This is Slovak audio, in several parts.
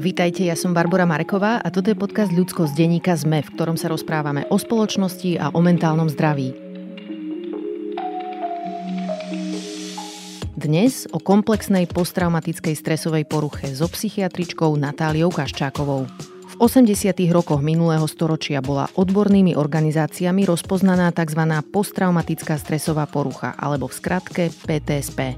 Vítajte, ja som Barbara Mareková a toto je podcast Ľudsko z denníka ZME, v ktorom sa rozprávame o spoločnosti a o mentálnom zdraví. Dnes o komplexnej posttraumatickej stresovej poruche so psychiatričkou Natáliou Kaščákovou. V 80. rokoch minulého storočia bola odbornými organizáciami rozpoznaná tzv. posttraumatická stresová porucha, alebo v skratke PTSP.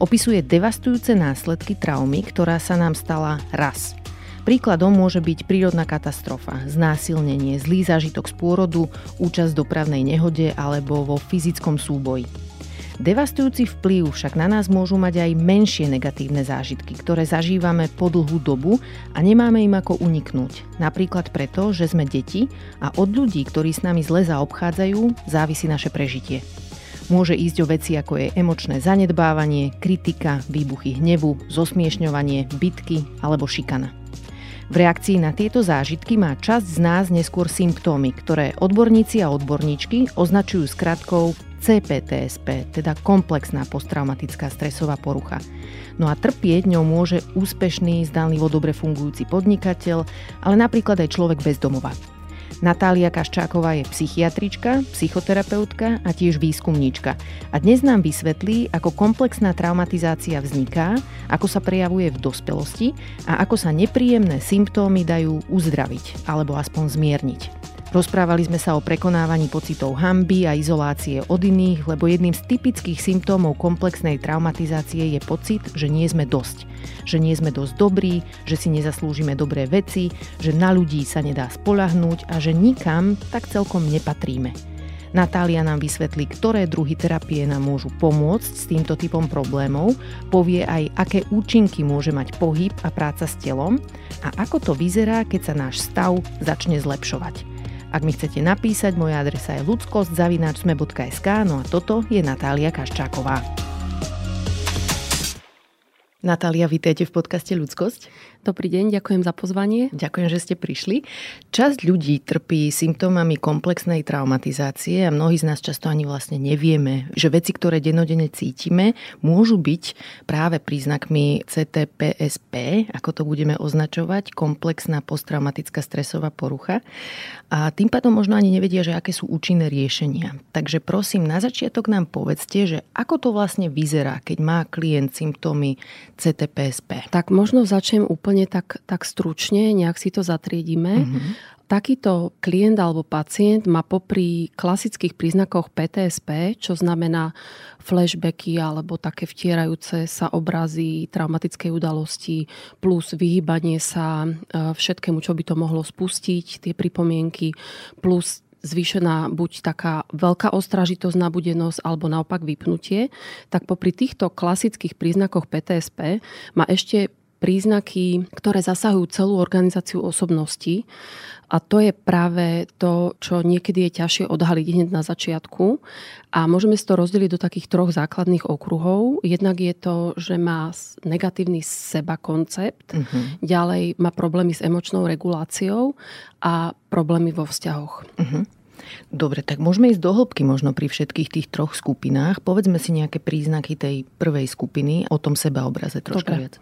Opisuje devastujúce následky traumy, ktorá sa nám stala raz – Príkladom môže byť prírodná katastrofa, znásilnenie, zlý zážitok z pôrodu, účasť v dopravnej nehode alebo vo fyzickom súboji. Devastujúci vplyv však na nás môžu mať aj menšie negatívne zážitky, ktoré zažívame po dlhú dobu a nemáme im ako uniknúť. Napríklad preto, že sme deti a od ľudí, ktorí s nami zle zaobchádzajú, závisí naše prežitie. Môže ísť o veci ako je emočné zanedbávanie, kritika, výbuchy hnevu, zosmiešňovanie, bitky alebo šikana. V reakcii na tieto zážitky má časť z nás neskôr symptómy, ktoré odborníci a odborníčky označujú skratkou CPTSP, teda komplexná posttraumatická stresová porucha. No a trpieť ňou môže úspešný, zdánlivo dobre fungujúci podnikateľ, ale napríklad aj človek bez domova. Natália Kaščáková je psychiatrička, psychoterapeutka a tiež výskumníčka. A dnes nám vysvetlí, ako komplexná traumatizácia vzniká, ako sa prejavuje v dospelosti a ako sa nepríjemné symptómy dajú uzdraviť alebo aspoň zmierniť. Rozprávali sme sa o prekonávaní pocitov hamby a izolácie od iných, lebo jedným z typických symptómov komplexnej traumatizácie je pocit, že nie sme dosť. Že nie sme dosť dobrí, že si nezaslúžime dobré veci, že na ľudí sa nedá spolahnúť a že nikam tak celkom nepatríme. Natália nám vysvetlí, ktoré druhy terapie nám môžu pomôcť s týmto typom problémov, povie aj, aké účinky môže mať pohyb a práca s telom a ako to vyzerá, keď sa náš stav začne zlepšovať. Ak mi chcete napísať, moja adresa je ludskosť.sme.sk, no a toto je Natália Kaščáková. Natália, vítajte v podcaste Ľudskosť. Dobrý deň, ďakujem za pozvanie. Ďakujem, že ste prišli. Časť ľudí trpí symptómami komplexnej traumatizácie a mnohí z nás často ani vlastne nevieme, že veci, ktoré denodene cítime, môžu byť práve príznakmi CTPSP, ako to budeme označovať, komplexná posttraumatická stresová porucha. A tým pádom možno ani nevedia, že aké sú účinné riešenia. Takže prosím, na začiatok nám povedzte, že ako to vlastne vyzerá, keď má klient symptómy CTPSP. Tak možno začnem úplne tak, tak stručne, nejak si to zatriedíme. Mm-hmm. Takýto klient alebo pacient má popri klasických príznakoch PTSP, čo znamená flashbacky alebo také vtierajúce sa obrazy traumatickej udalosti, plus vyhýbanie sa e, všetkému, čo by to mohlo spustiť, tie pripomienky, plus zvýšená buď taká veľká ostražitosť, nabudenosť alebo naopak vypnutie, tak popri týchto klasických príznakoch PTSP má ešte príznaky, ktoré zasahujú celú organizáciu osobnosti. A to je práve to, čo niekedy je ťažšie odhaliť hneď na začiatku. A môžeme si to rozdeliť do takých troch základných okruhov. Jednak je to, že má negatívny seba koncept, uh-huh. ďalej má problémy s emočnou reguláciou a problémy vo vzťahoch. Uh-huh. Dobre, tak môžeme ísť do hĺbky možno pri všetkých tých troch skupinách. Povedzme si nejaké príznaky tej prvej skupiny, o tom sebaobraze troška Dobre. viac.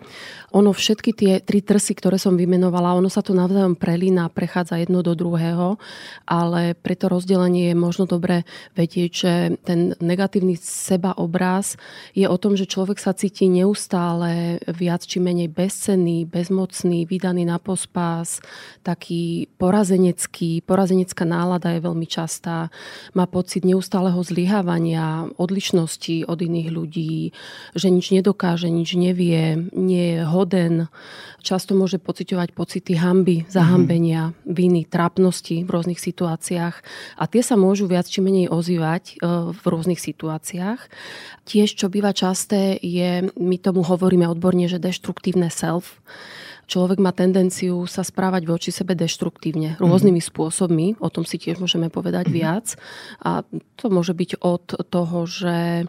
Ono všetky tie tri trsy, ktoré som vymenovala, ono sa to navzájom prelína, prechádza jedno do druhého, ale pre to rozdelenie je možno dobre vedieť, že ten negatívny sebaobraz je o tom, že človek sa cíti neustále viac či menej bezcenný, bezmocný, vydaný na pospás, taký porazenecký, porazenecká nálada je veľmi častá, má pocit neustáleho zlyhávania, odlišnosti od iných ľudí, že nič nedokáže, nič nevie, nie je hoden. Často môže pociťovať pocity hamby, zahambenia, mm-hmm. viny, trápnosti v rôznych situáciách a tie sa môžu viac či menej ozývať e, v rôznych situáciách. Tiež, čo býva časté, je, my tomu hovoríme odborne, že deštruktívne self človek má tendenciu sa správať voči sebe deštruktívne, rôznymi mm-hmm. spôsobmi, o tom si tiež môžeme povedať mm-hmm. viac. A to môže byť od toho, že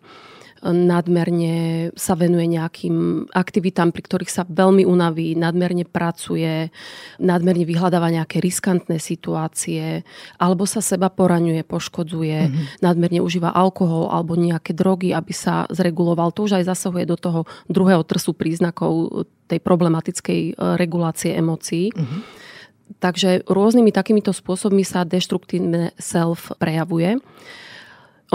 nadmerne sa venuje nejakým aktivitám, pri ktorých sa veľmi unaví, nadmerne pracuje, nadmerne vyhľadáva nejaké riskantné situácie, alebo sa seba poraňuje, poškodzuje, mm-hmm. nadmerne užíva alkohol alebo nejaké drogy, aby sa zreguloval. To už aj zasahuje do toho druhého trsu príznakov tej problematickej e, regulácie emócií. Mm-hmm. Takže rôznymi takýmito spôsobmi sa deštruktívne self prejavuje.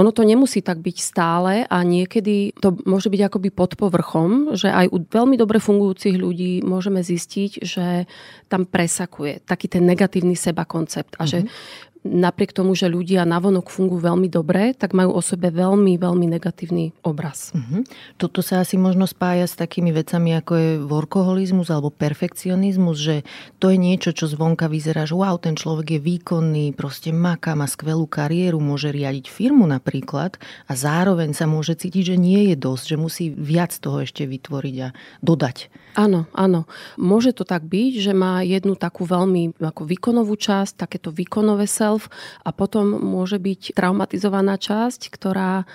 Ono to nemusí tak byť stále a niekedy to môže byť akoby pod povrchom, že aj u veľmi dobre fungujúcich ľudí môžeme zistiť, že tam presakuje taký ten negatívny seba koncept a mm-hmm. že mhm napriek tomu, že ľudia navonok fungujú veľmi dobre, tak majú o sebe veľmi, veľmi negatívny obraz. Uh-huh. Toto sa asi možno spája s takými vecami, ako je workoholizmus alebo perfekcionizmus, že to je niečo, čo zvonka vyzerá, že wow, ten človek je výkonný, proste maká, má skvelú kariéru, môže riadiť firmu napríklad a zároveň sa môže cítiť, že nie je dosť, že musí viac toho ešte vytvoriť a dodať. Áno, áno. Môže to tak byť, že má jednu takú veľmi ako výkonovú časť, takéto výkonové self a potom môže byť traumatizovaná časť, ktorá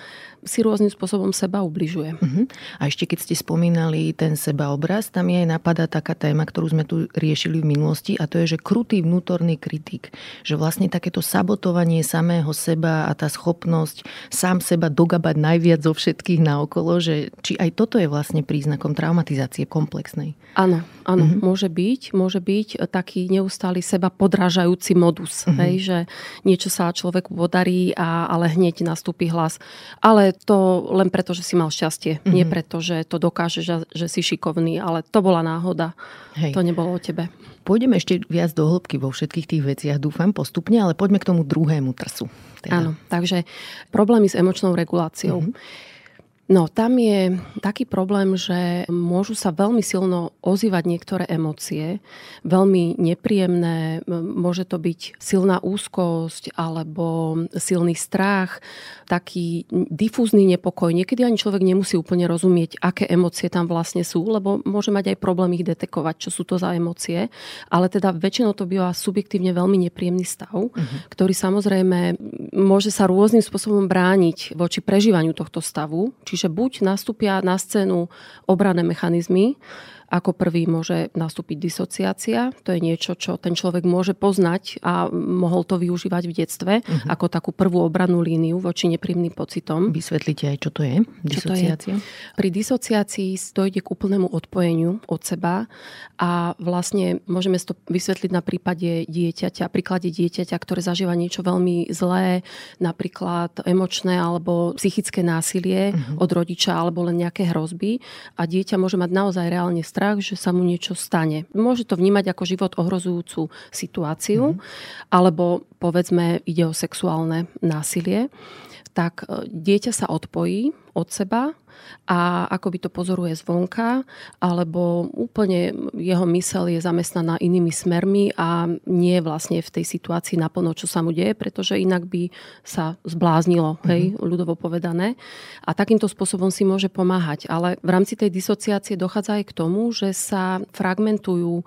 si rôznym spôsobom seba ubližuje. Uh-huh. A ešte keď ste spomínali ten sebaobraz, tam je aj napadá taká téma, ktorú sme tu riešili v minulosti a to je, že krutý vnútorný kritik. Že vlastne takéto sabotovanie samého seba a tá schopnosť sám seba dogabať najviac zo všetkých naokolo, že či aj toto je vlastne príznakom traumatizácie komplexnej. Áno, áno, uh-huh. môže byť. Môže byť taký neustály seba podrážajúci modus. Uh-huh. Hej, že niečo sa človeku podarí, a, ale hneď nastúpi hlas. Ale to len preto, že si mal šťastie. Mm-hmm. Nie preto, že to dokáže, že, že si šikovný, ale to bola náhoda. Hej. To nebolo o tebe. Pôjdeme ešte viac do hĺbky vo všetkých tých veciach, dúfam, postupne, ale poďme k tomu druhému trsu. Teda. Áno, takže problémy s emočnou reguláciou. Mm-hmm. No, tam je taký problém, že môžu sa veľmi silno ozývať niektoré emócie, veľmi nepríjemné, môže to byť silná úzkosť alebo silný strach, taký difúzny nepokoj. Niekedy ani človek nemusí úplne rozumieť, aké emócie tam vlastne sú, lebo môže mať aj problém ich detekovať, čo sú to za emócie, ale teda väčšinou to býva subjektívne veľmi nepríjemný stav, uh-huh. ktorý samozrejme môže sa rôznym spôsobom brániť voči prežívaniu tohto stavu, či Čiže buď nastúpia na scénu obranné mechanizmy, ako prvý môže nastúpiť disociácia. To je niečo, čo ten človek môže poznať a mohol to využívať v detstve uh-huh. ako takú prvú obrannú líniu voči nepríjemným pocitom. Vysvetlite aj, čo to je disociácia. Čo to je? Pri disociácii dojde k úplnému odpojeniu od seba a vlastne môžeme to vysvetliť na prípade dieťaťa, príklade dieťaťa, ktoré zažíva niečo veľmi zlé, napríklad emočné alebo psychické násilie uh-huh. od rodiča alebo len nejaké hrozby a dieťa môže mať naozaj reálne strach, že sa mu niečo stane. Môže to vnímať ako život ohrozujúcu situáciu, mm. alebo povedzme ide o sexuálne násilie tak e, dieťa sa odpojí od seba a ako by to pozoruje zvonka, alebo úplne jeho mysel je zamestnaná inými smermi a nie vlastne v tej situácii naplno, čo sa mu deje, pretože inak by sa zbláznilo, hej, mm-hmm. ľudovo povedané. A takýmto spôsobom si môže pomáhať. Ale v rámci tej disociácie dochádza aj k tomu, že sa fragmentujú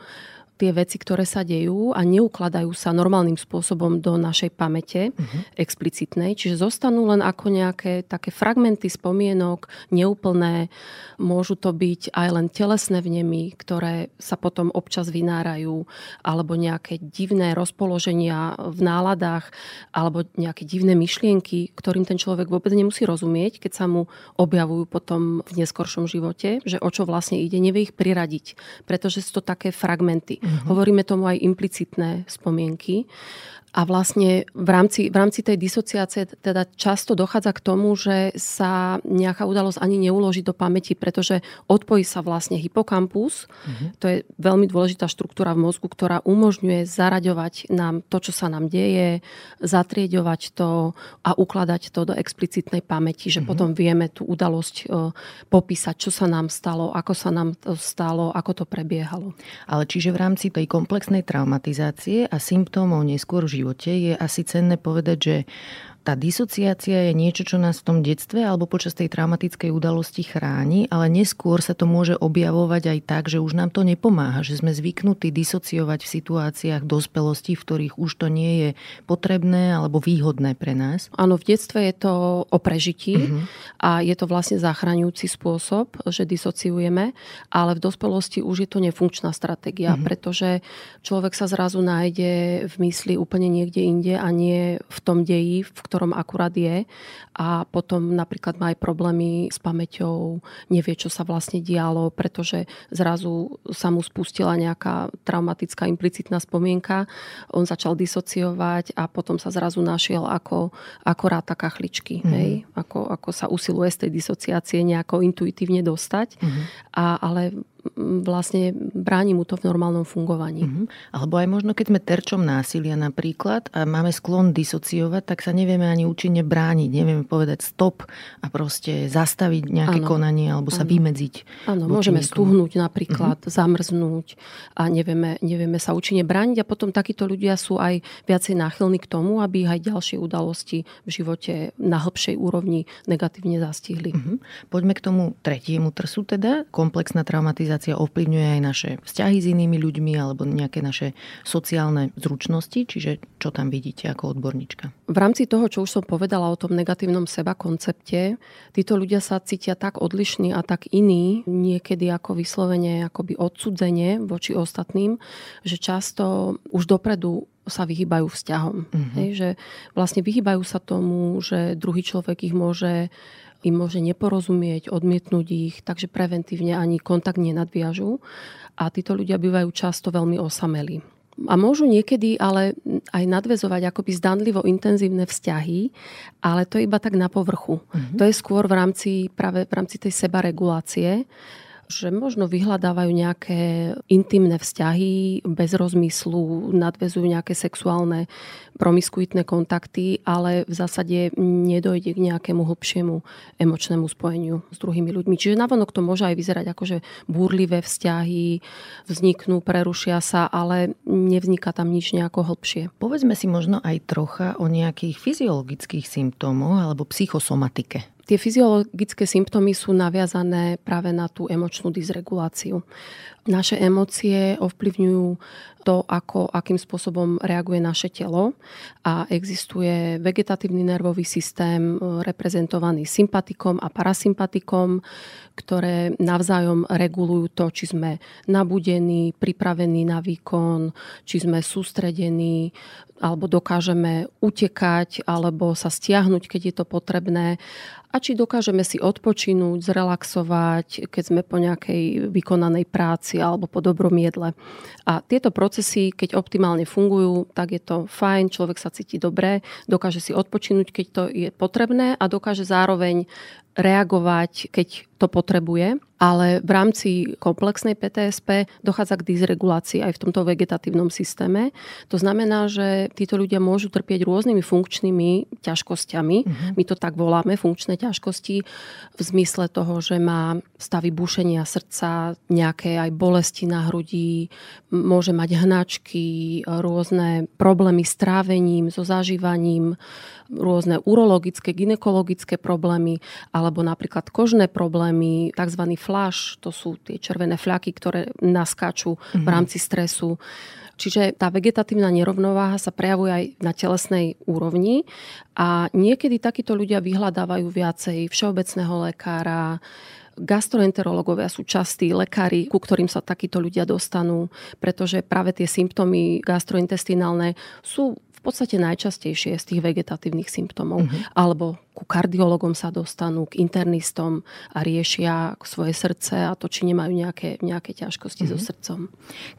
tie veci, ktoré sa dejú a neukladajú sa normálnym spôsobom do našej pamäte uh-huh. explicitnej, čiže zostanú len ako nejaké také fragmenty spomienok, neúplné, môžu to byť aj len telesné vnemy, ktoré sa potom občas vynárajú, alebo nejaké divné rozpoloženia v náladách, alebo nejaké divné myšlienky, ktorým ten človek vôbec nemusí rozumieť, keď sa mu objavujú potom v neskoršom živote, že o čo vlastne ide, nevie ich priradiť, pretože sú to také fragmenty. Hovoríme tomu aj implicitné spomienky. A vlastne v rámci, v rámci tej disociácie teda často dochádza k tomu, že sa nejaká udalosť ani neuloží do pamäti, pretože odpojí sa vlastne hypokampus. Mm-hmm. To je veľmi dôležitá štruktúra v mozgu, ktorá umožňuje zaraďovať nám to, čo sa nám deje, zatrieďovať to a ukladať to do explicitnej pamäti, že mm-hmm. potom vieme tú udalosť e, popísať, čo sa nám stalo, ako sa nám to stalo, ako to prebiehalo. Ale čiže v rámci tej komplexnej traumatizácie a symptómov neskôr živote je asi cenné povedať, že tá disociácia je niečo, čo nás v tom detstve alebo počas tej traumatickej udalosti chráni, ale neskôr sa to môže objavovať aj tak, že už nám to nepomáha, že sme zvyknutí disociovať v situáciách dospelosti, v ktorých už to nie je potrebné alebo výhodné pre nás. Áno, v detstve je to o prežití uh-huh. a je to vlastne zachraňujúci spôsob, že disociujeme, ale v dospelosti už je to nefunkčná stratégia, uh-huh. pretože človek sa zrazu nájde v mysli úplne niekde inde a nie v tom deji, v ktorom akurát je a potom napríklad má aj problémy s pamäťou, nevie, čo sa vlastne dialo, pretože zrazu sa mu spustila nejaká traumatická implicitná spomienka, on začal disociovať a potom sa zrazu našiel ako, ako ráta kachličky, mm-hmm. hej? Ako, ako sa usiluje z tej disociácie nejako intuitívne dostať, mm-hmm. a, ale vlastne bráni mu to v normálnom fungovaní. Mm-hmm. Alebo aj možno, keď sme terčom násilia napríklad a máme sklon disociovať, tak sa nevieme ani účinne brániť. Nevieme povedať stop a proste zastaviť nejaké ano. konanie alebo sa ano. vymedziť. Áno, môžeme stuhnúť napríklad, mm-hmm. zamrznúť a nevieme, nevieme sa účinne brániť a potom takíto ľudia sú aj viacej náchylní k tomu, aby aj ďalšie udalosti v živote na hĺbšej úrovni negatívne zastihli. Mm-hmm. Poďme k tomu tretiemu trsu teda, komplexná traumatizácia digitalizácia ovplyvňuje aj naše vzťahy s inými ľuďmi alebo nejaké naše sociálne zručnosti, čiže čo tam vidíte ako odborníčka? V rámci toho, čo už som povedala o tom negatívnom seba koncepte, títo ľudia sa cítia tak odlišní a tak iní, niekedy ako vyslovene akoby odsudzenie voči ostatným, že často už dopredu sa vyhýbajú vzťahom. Uh-huh. Hej, že vlastne vyhýbajú sa tomu, že druhý človek ich môže im môže neporozumieť, odmietnúť ich, takže preventívne ani kontakt nenadviažú. A títo ľudia bývajú často veľmi osamelí. A môžu niekedy ale aj nadvezovať akoby zdanlivo intenzívne vzťahy, ale to je iba tak na povrchu. Mm-hmm. To je skôr v rámci, práve v rámci tej sebaregulácie že možno vyhľadávajú nejaké intimné vzťahy bez rozmyslu, nadvezujú nejaké sexuálne promiskuitné kontakty, ale v zásade nedojde k nejakému hlbšiemu emočnému spojeniu s druhými ľuďmi. Čiže navonok to môže aj vyzerať ako, že búrlivé vzťahy vzniknú, prerušia sa, ale nevzniká tam nič nejako hlbšie. Povedzme si možno aj trocha o nejakých fyziologických symptómoch alebo psychosomatike. Tie fyziologické symptómy sú naviazané práve na tú emočnú dysreguláciu. Naše emócie ovplyvňujú to, ako, akým spôsobom reaguje naše telo a existuje vegetatívny nervový systém e, reprezentovaný sympatikom a parasympatikom, ktoré navzájom regulujú to, či sme nabudení, pripravení na výkon, či sme sústredení, alebo dokážeme utekať, alebo sa stiahnuť, keď je to potrebné a či dokážeme si odpočinúť, zrelaxovať, keď sme po nejakej vykonanej práci alebo po dobrom jedle. A tieto procesy, keď optimálne fungujú, tak je to fajn, človek sa cíti dobre, dokáže si odpočinúť, keď to je potrebné a dokáže zároveň reagovať, keď to potrebuje, ale v rámci komplexnej PTSP dochádza k dysregulácii aj v tomto vegetatívnom systéme. To znamená, že títo ľudia môžu trpieť rôznymi funkčnými ťažkosťami. Uh-huh. My to tak voláme, funkčné ťažkosti, v zmysle toho, že má stavy bušenia srdca, nejaké aj bolesti na hrudi, môže mať hnačky, rôzne problémy s trávením, so zažívaním, rôzne urologické, ginekologické problémy, alebo napríklad kožné problémy, tzv. flash, to sú tie červené fľaky, ktoré naskáču mm-hmm. v mhm. rámci stresu. Čiže tá vegetatívna nerovnováha sa prejavuje aj na telesnej úrovni a niekedy takíto ľudia vyhľadávajú viacej všeobecného lekára, gastroenterológovia sú častí lekári, ku ktorým sa takíto ľudia dostanú, pretože práve tie symptómy gastrointestinálne sú v podstate najčastejšie z tých vegetatívnych symptómov. Uh-huh. Alebo ku kardiologom sa dostanú, k internistom a riešia svoje srdce a to, či nemajú nejaké, nejaké ťažkosti uh-huh. so mhm. srdcom.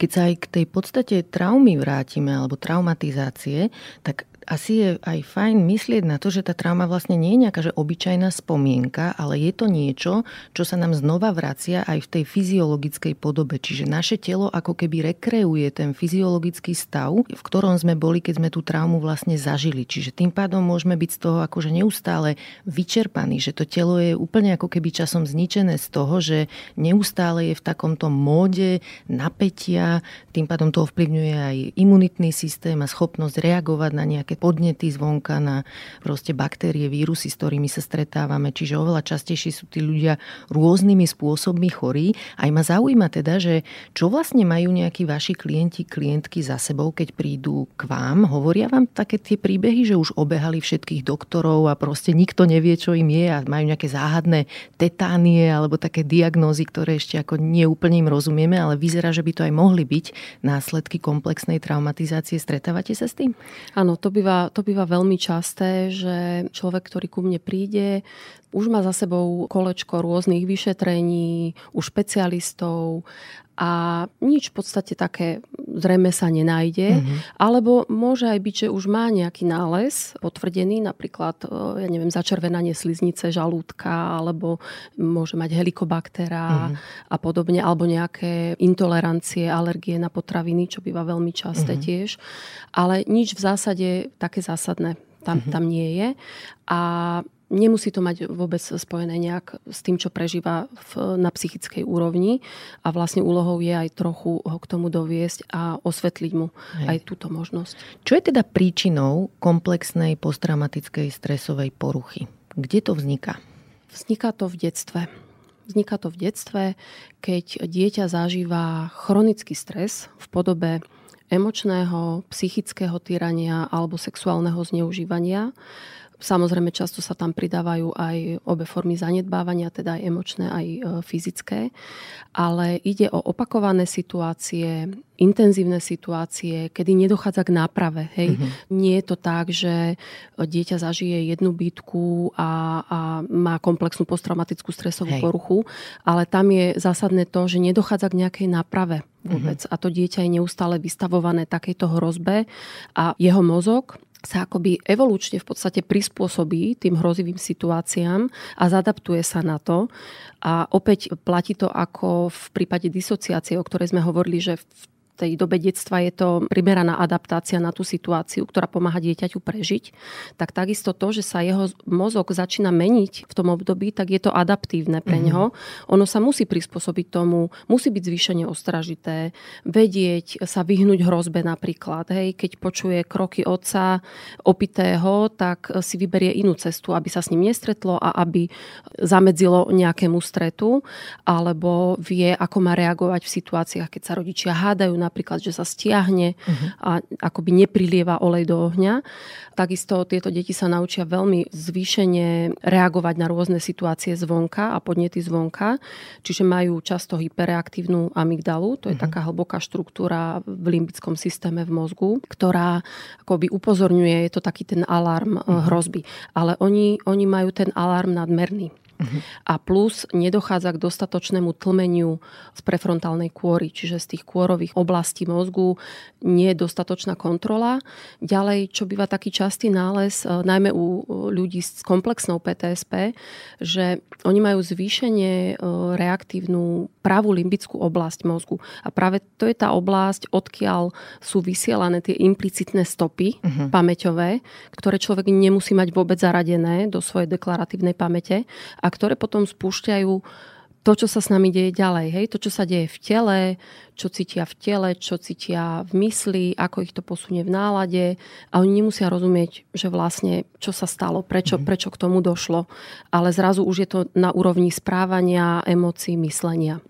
Keď sa aj k tej podstate traumy vrátime, alebo traumatizácie, tak asi je aj fajn myslieť na to, že tá trauma vlastne nie je nejaká že obyčajná spomienka, ale je to niečo, čo sa nám znova vracia aj v tej fyziologickej podobe. Čiže naše telo ako keby rekreuje ten fyziologický stav, v ktorom sme boli, keď sme tú traumu vlastne zažili. Čiže tým pádom môžeme byť z toho akože neustále vyčerpaní, že to telo je úplne ako keby časom zničené z toho, že neustále je v takomto móde napätia, tým pádom to ovplyvňuje aj imunitný systém a schopnosť reagovať na nejaké nejaké podnety zvonka na proste baktérie, vírusy, s ktorými sa stretávame. Čiže oveľa častejšie sú tí ľudia rôznymi spôsobmi chorí. Aj ma zaujíma teda, že čo vlastne majú nejakí vaši klienti, klientky za sebou, keď prídu k vám. Hovoria vám také tie príbehy, že už obehali všetkých doktorov a proste nikto nevie, čo im je a majú nejaké záhadné tetánie alebo také diagnózy, ktoré ešte ako neúplne im rozumieme, ale vyzerá, že by to aj mohli byť následky komplexnej traumatizácie. Stretávate sa s tým? Áno, to býva, to býva veľmi časté, že človek, ktorý ku mne príde, už má za sebou kolečko rôznych vyšetrení, už špecialistov a nič v podstate také zrejme sa nenájde. Mm-hmm. Alebo môže aj byť, že už má nejaký nález potvrdený, napríklad, e, ja neviem, začervenanie sliznice žalúdka, alebo môže mať helikobaktera mm-hmm. a podobne, alebo nejaké intolerancie, alergie na potraviny, čo býva veľmi časté mm-hmm. tiež. Ale nič v zásade také zásadné tam, mm-hmm. tam nie je. A Nemusí to mať vôbec spojené nejak s tým, čo prežíva v, na psychickej úrovni a vlastne úlohou je aj trochu ho k tomu doviesť a osvetliť mu Hej. aj túto možnosť. Čo je teda príčinou komplexnej posttraumatickej stresovej poruchy? Kde to vzniká? Vzniká to v detstve. Vzniká to v detstve, keď dieťa zažíva chronický stres v podobe emočného, psychického týrania alebo sexuálneho zneužívania Samozrejme, často sa tam pridávajú aj obe formy zanedbávania, teda aj emočné, aj e, fyzické. Ale ide o opakované situácie, intenzívne situácie, kedy nedochádza k náprave. Hej? Uh-huh. Nie je to tak, že dieťa zažije jednu bytku a, a má komplexnú posttraumatickú stresovú hej. poruchu, ale tam je zásadné to, že nedochádza k nejakej náprave vôbec. Uh-huh. A to dieťa je neustále vystavované takejto hrozbe a jeho mozog sa akoby evolučne v podstate prispôsobí tým hrozivým situáciám a zadaptuje sa na to. A opäť platí to ako v prípade disociácie, o ktorej sme hovorili, že v tej dobe detstva je to primeraná adaptácia na tú situáciu, ktorá pomáha dieťaťu prežiť, tak takisto to, že sa jeho mozog začína meniť v tom období, tak je to adaptívne pre mm-hmm. neho. Ono sa musí prispôsobiť tomu, musí byť zvýšenie ostražité, vedieť sa vyhnúť hrozbe napríklad. Hej, keď počuje kroky otca opitého, tak si vyberie inú cestu, aby sa s ním nestretlo a aby zamedzilo nejakému stretu, alebo vie, ako má reagovať v situáciách, keď sa rodičia hádajú napríklad, že sa stiahne uh-huh. a akoby neprilieva olej do ohňa. Takisto tieto deti sa naučia veľmi zvýšene reagovať na rôzne situácie zvonka a podnety zvonka, čiže majú často hyperreaktívnu amygdalu, to je uh-huh. taká hlboká štruktúra v limbickom systéme v mozgu, ktorá akoby upozorňuje, je to taký ten alarm uh-huh. hrozby. Ale oni, oni majú ten alarm nadmerný. Uh-huh. A plus nedochádza k dostatočnému tlmeniu z prefrontálnej kôry, čiže z tých kôrových oblastí mozgu nie je dostatočná kontrola. Ďalej, čo býva taký častý nález, e, najmä u ľudí s komplexnou PTSP, že oni majú zvýšenie e, reaktívnu pravú limbickú oblasť mozgu. A práve to je tá oblasť, odkiaľ sú vysielané tie implicitné stopy uh-huh. pamäťové, ktoré človek nemusí mať vôbec zaradené do svojej deklaratívnej pamäte a ktoré potom spúšťajú to, čo sa s nami deje ďalej. Hej? To, čo sa deje v tele, čo cítia v tele, čo cítia v mysli, ako ich to posunie v nálade. A oni nemusia rozumieť, že vlastne čo sa stalo, prečo, mm. prečo k tomu došlo. Ale zrazu už je to na úrovni správania, emócií, myslenia.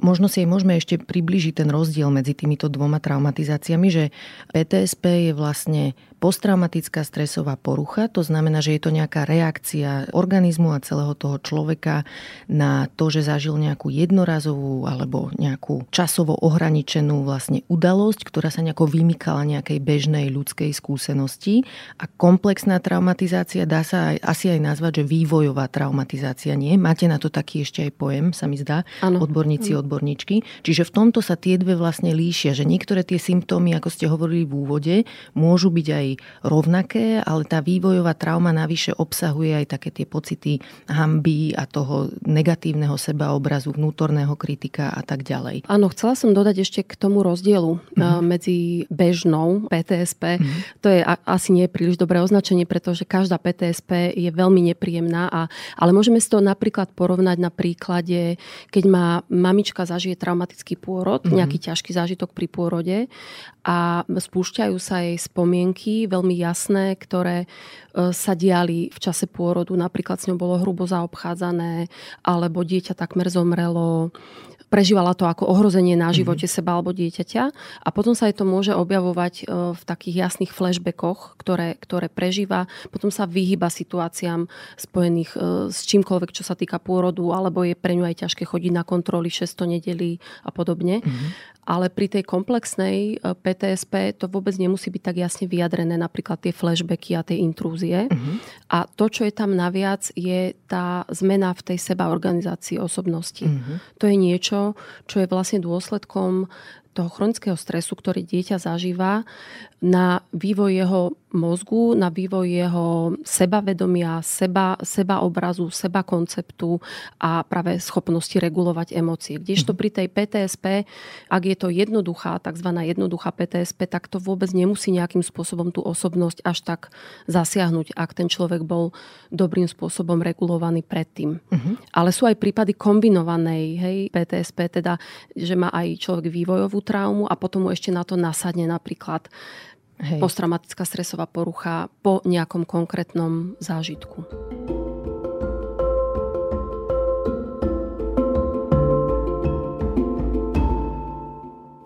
Možno si aj môžeme ešte približiť ten rozdiel medzi týmito dvoma traumatizáciami, že PTSP je vlastne posttraumatická stresová porucha, to znamená, že je to nejaká reakcia organizmu a celého toho človeka na to, že zažil nejakú jednorazovú alebo nejakú časovo ohraničenú vlastne udalosť, ktorá sa nejako vymykala nejakej bežnej ľudskej skúsenosti a komplexná traumatizácia dá sa aj, asi aj nazvať, že vývojová traumatizácia nie. Máte na to taký ešte aj pojem, sa mi zdá, ano. odborníci, odborníčky. Čiže v tomto sa tie dve vlastne líšia, že niektoré tie symptómy, ako ste hovorili v úvode, môžu byť aj rovnaké, ale tá vývojová trauma navyše obsahuje aj také tie pocity hamby a toho negatívneho sebaobrazu, vnútorného kritika a tak ďalej. Áno, chcela som dodať ešte k tomu rozdielu mm-hmm. medzi bežnou PTSP. Mm-hmm. To je asi nie príliš dobré označenie, pretože každá PTSP je veľmi nepríjemná, a, ale môžeme si to napríklad porovnať na príklade, keď má mamička zažije traumatický pôrod, mm-hmm. nejaký ťažký zážitok pri pôrode a spúšťajú sa jej spomienky veľmi jasné, ktoré e, sa diali v čase pôrodu. Napríklad s ňou bolo hrubo zaobchádzané, alebo dieťa takmer zomrelo, prežívala to ako ohrozenie na mhm. živote mm-hmm. seba alebo dieťaťa a potom sa jej to môže objavovať e, v takých jasných flashbackoch, ktoré, ktoré prežíva. Potom sa vyhyba situáciám spojených e, s čímkoľvek, čo sa týka pôrodu, alebo je pre ňu aj ťažké chodiť na kontroly 600 nedelí a podobne. Mm-hmm ale pri tej komplexnej e, PTSP to vôbec nemusí byť tak jasne vyjadrené, napríklad tie flashbacky a tie intrúzie. Uh-huh. A to, čo je tam naviac, je tá zmena v tej seba organizácii osobnosti. Uh-huh. To je niečo, čo je vlastne dôsledkom toho chronického stresu, ktorý dieťa zažíva, na vývoj jeho mozgu, na vývoj jeho sebavedomia, seba, seba obrazu, seba konceptu a práve schopnosti regulovať emócie. Kdežto mhm. pri tej PTSP, ak je to jednoduchá, tzv. jednoduchá PTSP, tak to vôbec nemusí nejakým spôsobom tú osobnosť až tak zasiahnuť, ak ten človek bol dobrým spôsobom regulovaný predtým. Uh-huh. Ale sú aj prípady kombinovanej hej, PTSP, teda, že má aj človek vývojovú traumu a potom mu ešte na to nasadne napríklad Hej. posttraumatická stresová porucha po nejakom konkrétnom zážitku.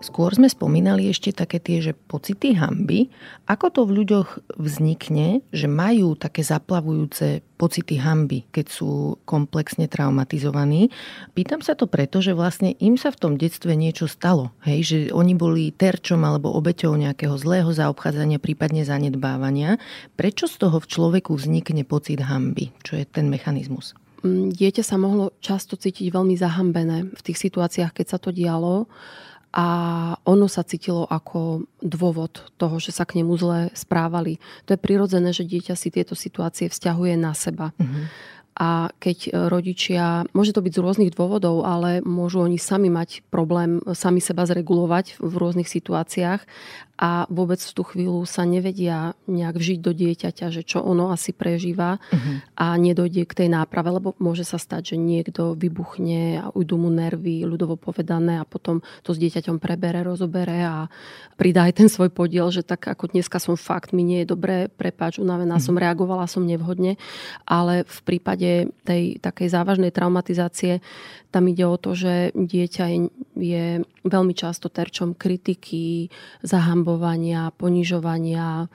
Skôr sme spomínali ešte také tie, že pocity hamby. Ako to v ľuďoch vznikne, že majú také zaplavujúce pocity hamby, keď sú komplexne traumatizovaní? Pýtam sa to preto, že vlastne im sa v tom detstve niečo stalo. Hej, že oni boli terčom alebo obeťou nejakého zlého zaobchádzania, prípadne zanedbávania. Prečo z toho v človeku vznikne pocit hamby? Čo je ten mechanizmus? Mm, dieťa sa mohlo často cítiť veľmi zahambené v tých situáciách, keď sa to dialo a ono sa cítilo ako dôvod toho, že sa k nemu zle správali. To je prirodzené, že dieťa si tieto situácie vzťahuje na seba. Mm-hmm. A keď rodičia, môže to byť z rôznych dôvodov, ale môžu oni sami mať problém sami seba zregulovať v rôznych situáciách a vôbec v tú chvíľu sa nevedia nejak vžiť do dieťaťa, že čo ono asi prežíva uh-huh. a nedojde k tej náprave, lebo môže sa stať, že niekto vybuchne a ujdu mu nervy, ľudovo povedané a potom to s dieťaťom prebere, rozobere a pridá aj ten svoj podiel, že tak ako dneska som fakt, mi nie je dobré, prepáč, unavená uh-huh. som, reagovala som nevhodne, ale v prípade tej takej závažnej traumatizácie tam ide o to, že dieťa je, je veľmi často terčom kritiky, zahambovania, ponižovania,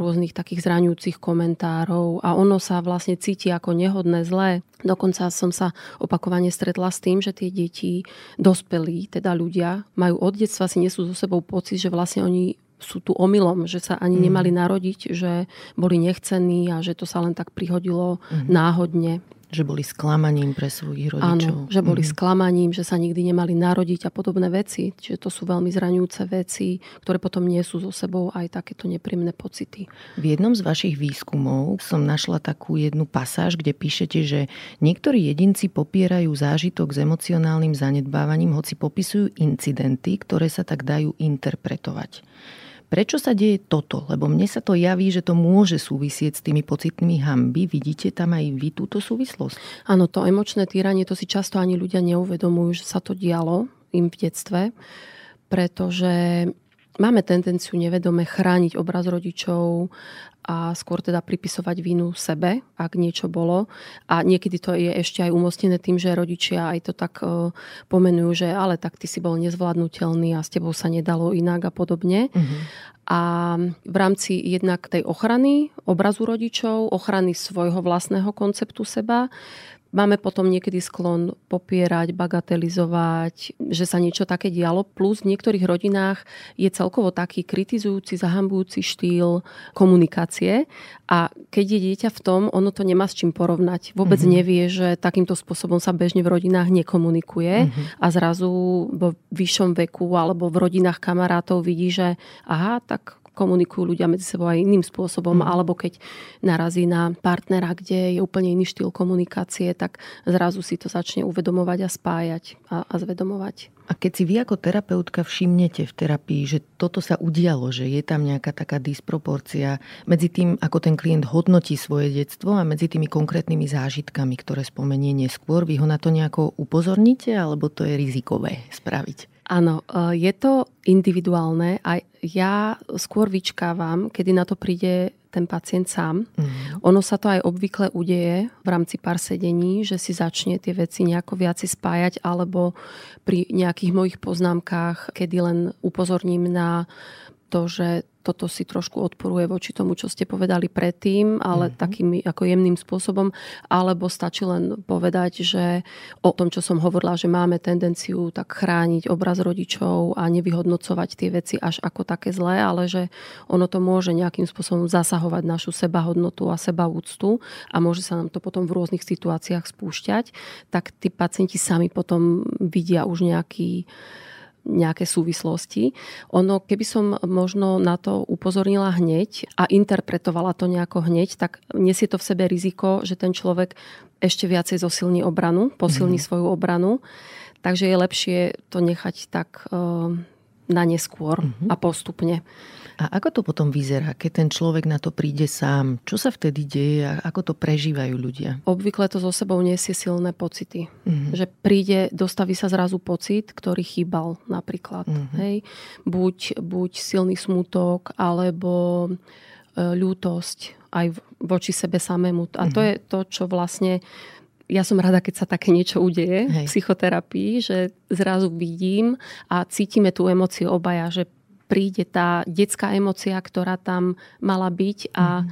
rôznych takých zraňujúcich komentárov a ono sa vlastne cíti ako nehodné, zlé. Dokonca som sa opakovane stretla s tým, že tie deti, dospelí, teda ľudia, majú od detstva si nesú so sebou pocit, že vlastne oni sú tu omylom, že sa ani mm. nemali narodiť, že boli nechcení a že to sa len tak prihodilo mm. náhodne. Že boli sklamaním pre svojich rodičov. Áno, že boli mm. sklamaním, že sa nikdy nemali narodiť a podobné veci. Čiže to sú veľmi zraňujúce veci, ktoré potom nie sú so sebou aj takéto nepríjemné pocity. V jednom z vašich výskumov som našla takú jednu pasáž, kde píšete, že niektorí jedinci popierajú zážitok s emocionálnym zanedbávaním, hoci popisujú incidenty, ktoré sa tak dajú interpretovať. Prečo sa deje toto? Lebo mne sa to javí, že to môže súvisieť s tými pocitmi hamby. Vidíte tam aj vy túto súvislosť? Áno, to emočné týranie, to si často ani ľudia neuvedomujú, že sa to dialo im v detstve, pretože máme tendenciu nevedome chrániť obraz rodičov a skôr teda pripisovať vinu sebe, ak niečo bolo. A niekedy to je ešte aj umostnené tým, že rodičia aj to tak e, pomenujú, že ale tak ty si bol nezvládnutelný a s tebou sa nedalo inak a podobne. Mm-hmm. A v rámci jednak tej ochrany obrazu rodičov, ochrany svojho vlastného konceptu seba, Máme potom niekedy sklon popierať, bagatelizovať, že sa niečo také dialo. Plus v niektorých rodinách je celkovo taký kritizujúci, zahambujúci štýl komunikácie a keď je dieťa v tom, ono to nemá s čím porovnať. Vôbec mm-hmm. nevie, že takýmto spôsobom sa bežne v rodinách nekomunikuje mm-hmm. a zrazu vo vyššom veku alebo v rodinách kamarátov vidí, že aha, tak komunikujú ľudia medzi sebou aj iným spôsobom, mm. alebo keď narazí na partnera, kde je úplne iný štýl komunikácie, tak zrazu si to začne uvedomovať a spájať a, a zvedomovať. A keď si vy ako terapeutka všimnete v terapii, že toto sa udialo, že je tam nejaká taká disproporcia medzi tým, ako ten klient hodnotí svoje detstvo a medzi tými konkrétnymi zážitkami, ktoré spomenie neskôr, vy ho na to nejako upozorníte, alebo to je rizikové spraviť? Áno, e, je to individuálne a ja skôr vyčkávam, kedy na to príde ten pacient sám. Mm. Ono sa to aj obvykle udeje v rámci pár sedení, že si začne tie veci nejako viaci spájať alebo pri nejakých mojich poznámkach, kedy len upozorním na to, že toto si trošku odporuje voči tomu, čo ste povedali predtým, ale mm-hmm. takým ako jemným spôsobom, alebo stačí len povedať, že o tom, čo som hovorila, že máme tendenciu tak chrániť obraz rodičov a nevyhodnocovať tie veci až ako také zlé, ale že ono to môže nejakým spôsobom zasahovať našu sebahodnotu a sebaúctu a môže sa nám to potom v rôznych situáciách spúšťať, tak tí pacienti sami potom vidia už nejaký nejaké súvislosti. Ono, keby som možno na to upozornila hneď a interpretovala to nejako hneď, tak nesie to v sebe riziko, že ten človek ešte viacej zosilní obranu, posilní mm. svoju obranu. Takže je lepšie to nechať tak uh, na neskôr mm-hmm. a postupne. A ako to potom vyzerá, keď ten človek na to príde sám? Čo sa vtedy deje a ako to prežívajú ľudia? Obvykle to so sebou nesie silné pocity. Mm-hmm. Že príde, dostaví sa zrazu pocit, ktorý chýbal napríklad. Mm-hmm. Hej? Buď, buď silný smutok, alebo e, ľútosť aj voči sebe samému. A mm-hmm. to mhm. je to, čo vlastne ja som rada, keď sa také niečo udeje Hej. v psychoterapii, že zrazu vidím a cítime tú emociu obaja, že príde tá detská emocia, ktorá tam mala byť a mm.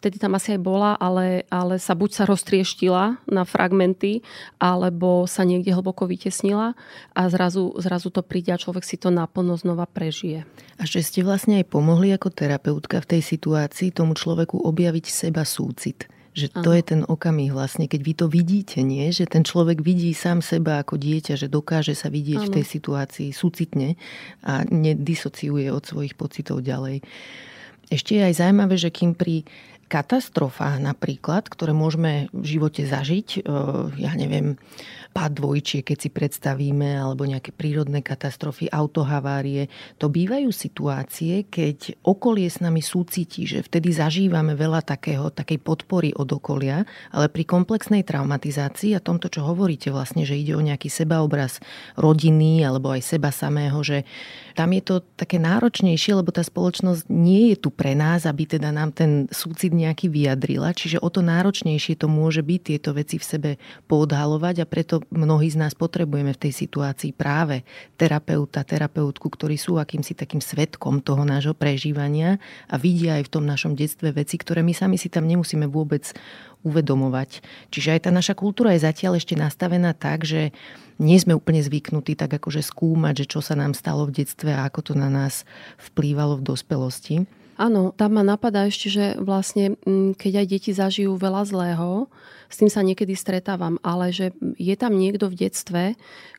vtedy tam asi aj bola, ale, ale sa buď sa roztrieštila na fragmenty, alebo sa niekde hlboko vytesnila a zrazu, zrazu to príde a človek si to naplno znova prežije. A že ste vlastne aj pomohli ako terapeutka v tej situácii tomu človeku objaviť seba súcit. Že to je ten okamih vlastne, keď vy to vidíte, nie? Že ten človek vidí sám seba ako dieťa, že dokáže sa vidieť ano. v tej situácii súcitne a nedisociuje od svojich pocitov ďalej. Ešte je aj zaujímavé, že kým pri katastrofách napríklad, ktoré môžeme v živote zažiť, ja neviem, pád dvojčie, keď si predstavíme, alebo nejaké prírodné katastrofy, autohavárie. To bývajú situácie, keď okolie s nami súcití, že vtedy zažívame veľa takého, takej podpory od okolia, ale pri komplexnej traumatizácii a tomto, čo hovoríte vlastne, že ide o nejaký sebaobraz rodiny alebo aj seba samého, že tam je to také náročnejšie, lebo tá spoločnosť nie je tu pre nás, aby teda nám ten súcit nejaký vyjadrila, čiže o to náročnejšie to môže byť tieto veci v sebe poodhalovať a preto mnohí z nás potrebujeme v tej situácii práve terapeuta, terapeutku, ktorí sú akýmsi takým svetkom toho nášho prežívania a vidia aj v tom našom detstve veci, ktoré my sami si tam nemusíme vôbec uvedomovať. Čiže aj tá naša kultúra je zatiaľ ešte nastavená tak, že nie sme úplne zvyknutí tak akože skúmať, že čo sa nám stalo v detstve a ako to na nás vplývalo v dospelosti. Áno, tam ma napadá ešte, že vlastne mm, keď aj deti zažijú veľa zlého, s tým sa niekedy stretávam, ale že je tam niekto v detstve,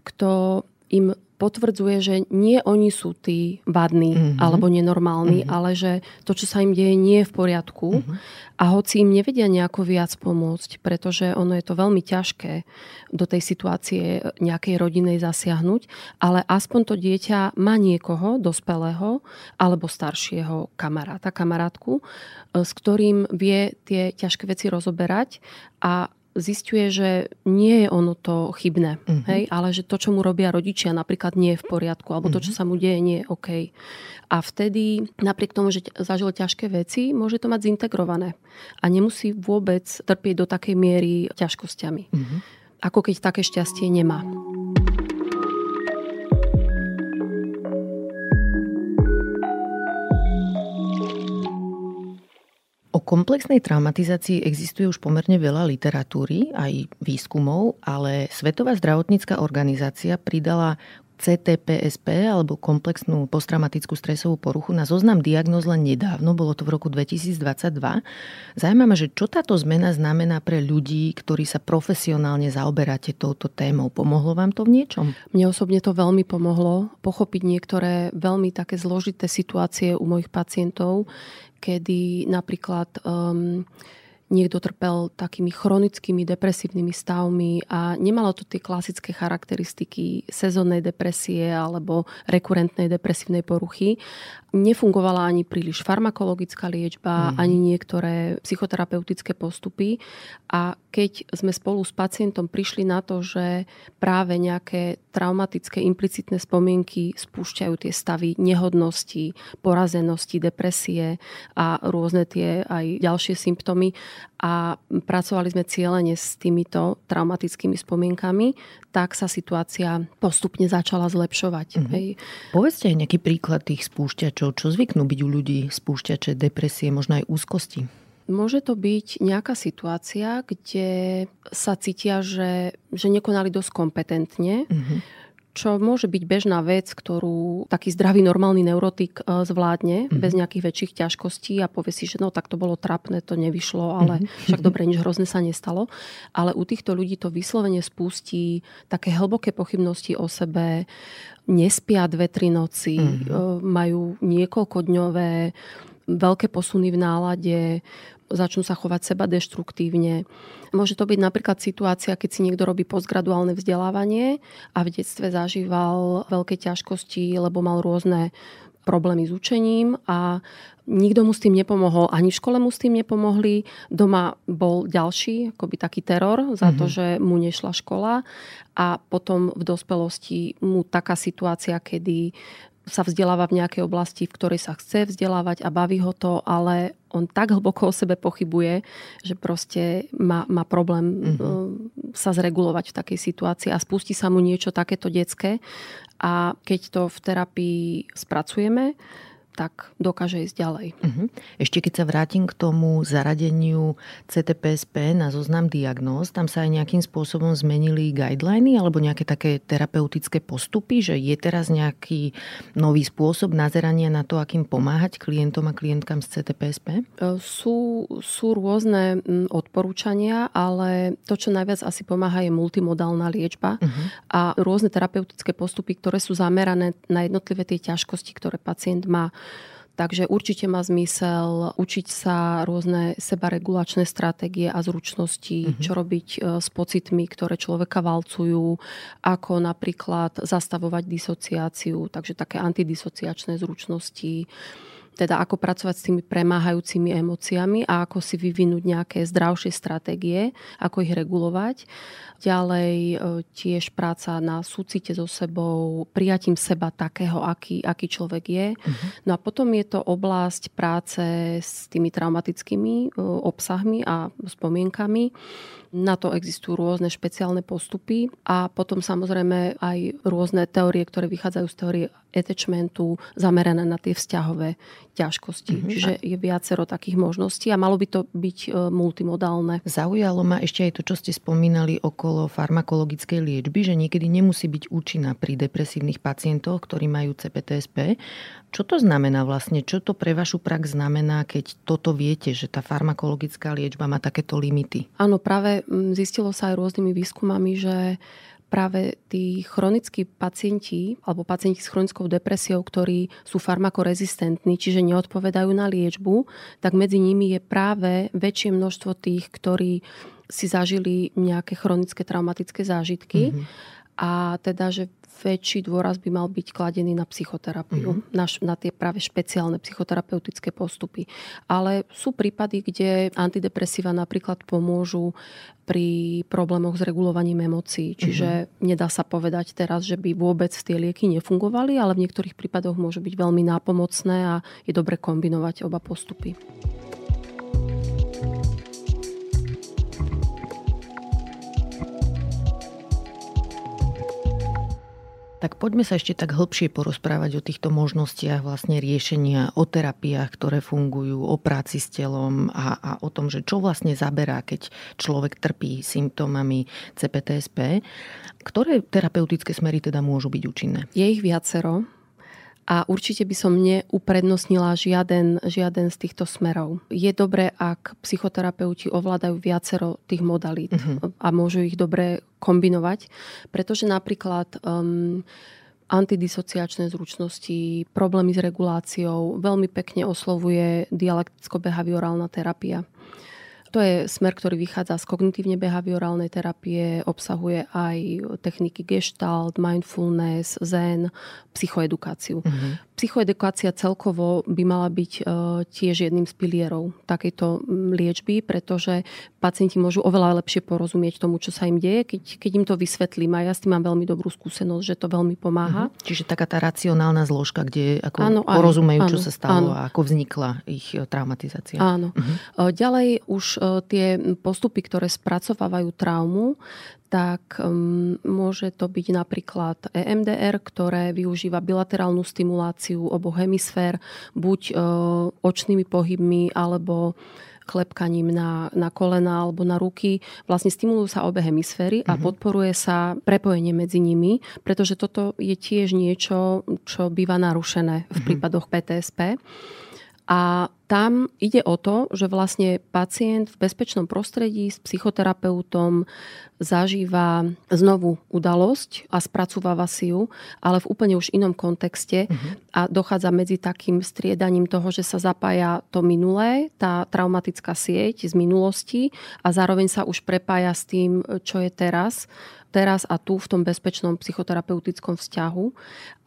kto im potvrdzuje, že nie oni sú tí vadní mm-hmm. alebo nenormálni, mm-hmm. ale že to, čo sa im deje, nie je v poriadku. Mm-hmm. A hoci im nevedia nejako viac pomôcť, pretože ono je to veľmi ťažké do tej situácie nejakej rodinej zasiahnuť, ale aspoň to dieťa má niekoho, dospelého alebo staršieho kamaráta, kamarátku, s ktorým vie tie ťažké veci rozoberať a zistuje, že nie je ono to chybné, uh-huh. hej, ale že to, čo mu robia rodičia, napríklad nie je v poriadku, alebo to, čo mhm. sa mu deje, nie je OK. A vtedy, napriek tomu, že zažil ťažké veci, môže to mať zintegrované. A nemusí vôbec trpieť do takej miery ťažkosťami. Uh-huh. Ako keď také šťastie nemá. O komplexnej traumatizácii existuje už pomerne veľa literatúry, aj výskumov, ale Svetová zdravotnícká organizácia pridala CTPSP alebo komplexnú posttraumatickú stresovú poruchu na zoznam diagnóz len nedávno, bolo to v roku 2022. Zajímavé, že čo táto zmena znamená pre ľudí, ktorí sa profesionálne zaoberáte touto témou. Pomohlo vám to v niečom? Mne osobne to veľmi pomohlo pochopiť niektoré veľmi také zložité situácie u mojich pacientov, kedy napríklad um, niekto trpel takými chronickými depresívnymi stavmi a nemalo to tie klasické charakteristiky sezónnej depresie alebo rekurentnej depresívnej poruchy. Nefungovala ani príliš farmakologická liečba, mm. ani niektoré psychoterapeutické postupy. A keď sme spolu s pacientom prišli na to, že práve nejaké traumatické implicitné spomienky spúšťajú tie stavy nehodnosti, porazenosti, depresie a rôzne tie aj ďalšie symptómy a pracovali sme cieľene s týmito traumatickými spomienkami, tak sa situácia postupne začala zlepšovať. Mm-hmm. Hej. Povedzte aj nejaký príklad tých spúšťačov, čo zvyknú byť u ľudí spúšťače, depresie, možno aj úzkosti. Môže to byť nejaká situácia, kde sa cítia, že, že nekonali dosť kompetentne. Mm-hmm čo môže byť bežná vec, ktorú taký zdravý normálny neurotik e, zvládne mm-hmm. bez nejakých väčších ťažkostí a povie si, že no tak to bolo trapné, to nevyšlo, ale mm-hmm. však dobre, nič hrozné sa nestalo. Ale u týchto ľudí to vyslovene spustí také hlboké pochybnosti o sebe, nespia dve, tri noci, mm-hmm. majú niekoľkodňové veľké posuny v nálade, začnú sa chovať seba deštruktívne. Môže to byť napríklad situácia, keď si niekto robí postgraduálne vzdelávanie a v detstve zažíval veľké ťažkosti, lebo mal rôzne problémy s učením a nikto mu s tým nepomohol, ani v škole mu s tým nepomohli. Doma bol ďalší, akoby taký teror za to, mm-hmm. že mu nešla škola a potom v dospelosti mu taká situácia, kedy sa vzdeláva v nejakej oblasti, v ktorej sa chce vzdelávať a baví ho to, ale on tak hlboko o sebe pochybuje, že proste má, má problém mm-hmm. sa zregulovať v takej situácii a spustí sa mu niečo takéto detské. A keď to v terapii spracujeme, tak dokáže ísť ďalej. Uh-huh. Ešte keď sa vrátim k tomu zaradeniu CTPSP na zoznam diagnóz, tam sa aj nejakým spôsobom zmenili guideliny alebo nejaké také terapeutické postupy, že je teraz nejaký nový spôsob nazerania na to, akým pomáhať klientom a klientkám z CTPSP? Sú, sú rôzne odporúčania, ale to, čo najviac asi pomáha, je multimodálna liečba uh-huh. a rôzne terapeutické postupy, ktoré sú zamerané na jednotlivé tie ťažkosti, ktoré pacient má. Takže určite má zmysel učiť sa rôzne sebaregulačné stratégie a zručnosti, mm-hmm. čo robiť e, s pocitmi, ktoré človeka valcujú, ako napríklad zastavovať disociáciu, takže také antidisociačné zručnosti, teda ako pracovať s tými premáhajúcimi emóciami a ako si vyvinúť nejaké zdravšie stratégie, ako ich regulovať. Ďalej e, tiež práca na súcite so sebou, prijatím seba takého, aký, aký človek je. Uh-huh. No a potom je to oblasť práce s tými traumatickými e, obsahmi a spomienkami. Na to existujú rôzne špeciálne postupy a potom samozrejme aj rôzne teórie, ktoré vychádzajú z teórie attachmentu zamerané na tie vzťahové ťažkosti. Mm-hmm. Čiže je viacero takých možností a malo by to byť e, multimodálne. Zaujalo ma ešte aj to, čo ste spomínali okolo farmakologickej liečby, že niekedy nemusí byť účinná pri depresívnych pacientoch, ktorí majú CPTSP. Čo to znamená vlastne? Čo to pre vašu prax znamená, keď toto viete, že tá farmakologická liečba má takéto limity? Áno, práve zistilo sa aj rôznymi výskumami, že práve tí chronickí pacienti alebo pacienti s chronickou depresiou, ktorí sú farmakorezistentní, čiže neodpovedajú na liečbu, tak medzi nimi je práve väčšie množstvo tých, ktorí si zažili nejaké chronické traumatické zážitky. Mm-hmm. A teda, že väčší dôraz by mal byť kladený na psychoterapiu, mm-hmm. na, na tie práve špeciálne psychoterapeutické postupy. Ale sú prípady, kde antidepresíva napríklad pomôžu pri problémoch s regulovaním emócií. Čiže mm-hmm. nedá sa povedať teraz, že by vôbec tie lieky nefungovali, ale v niektorých prípadoch môžu byť veľmi nápomocné a je dobre kombinovať oba postupy. Tak poďme sa ešte tak hĺbšie porozprávať o týchto možnostiach vlastne riešenia, o terapiách, ktoré fungujú, o práci s telom a, a o tom, že čo vlastne zaberá, keď človek trpí symptómami CPTSP. Ktoré terapeutické smery teda môžu byť účinné? Je ich viacero a určite by som neuprednostnila žiaden, žiaden z týchto smerov. Je dobré, ak psychoterapeuti ovládajú viacero tých modalít uh-huh. a môžu ich dobre kombinovať, pretože napríklad um, antidisociačné zručnosti, problémy s reguláciou veľmi pekne oslovuje dialekticko-behaviorálna terapia. To je smer, ktorý vychádza z kognitívne-behaviorálnej terapie, obsahuje aj techniky gestalt, mindfulness, zen, psychoedukáciu. Uh-huh. Psychoedukácia celkovo by mala byť e, tiež jedným z pilierov takejto liečby, pretože pacienti môžu oveľa lepšie porozumieť tomu, čo sa im deje, keď, keď im to vysvetlím. A ja s tým mám veľmi dobrú skúsenosť, že to veľmi pomáha. Uh-huh. Čiže taká tá racionálna zložka, kde ako áno, porozumejú, áno, čo sa stalo áno. a ako vznikla ich e, traumatizácia. Áno. Uh-huh. Ďalej už tie postupy, ktoré spracovávajú traumu, tak um, môže to byť napríklad EMDR, ktoré využíva bilaterálnu stimuláciu oboch hemisfér, buď uh, očnými pohybmi alebo klepkaním na, na kolena alebo na ruky. Vlastne stimulujú sa obe hemisféry a uh-huh. podporuje sa prepojenie medzi nimi, pretože toto je tiež niečo, čo býva narušené v uh-huh. prípadoch PTSP. A tam ide o to, že vlastne pacient v bezpečnom prostredí s psychoterapeutom zažíva znovu udalosť a spracováva si ju, ale v úplne už inom kontexte uh-huh. a dochádza medzi takým striedaním toho, že sa zapája to minulé, tá traumatická sieť z minulosti a zároveň sa už prepája s tým, čo je teraz teraz a tu v tom bezpečnom psychoterapeutickom vzťahu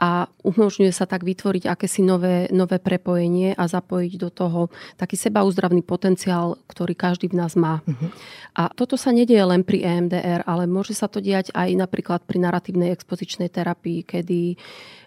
a umožňuje sa tak vytvoriť akési nové, nové prepojenie a zapojiť do toho taký sebauzdravný potenciál, ktorý každý v nás má. Uh-huh. A toto sa nedieje len pri EMDR, ale môže sa to diať aj napríklad pri narratívnej expozičnej terapii, kedy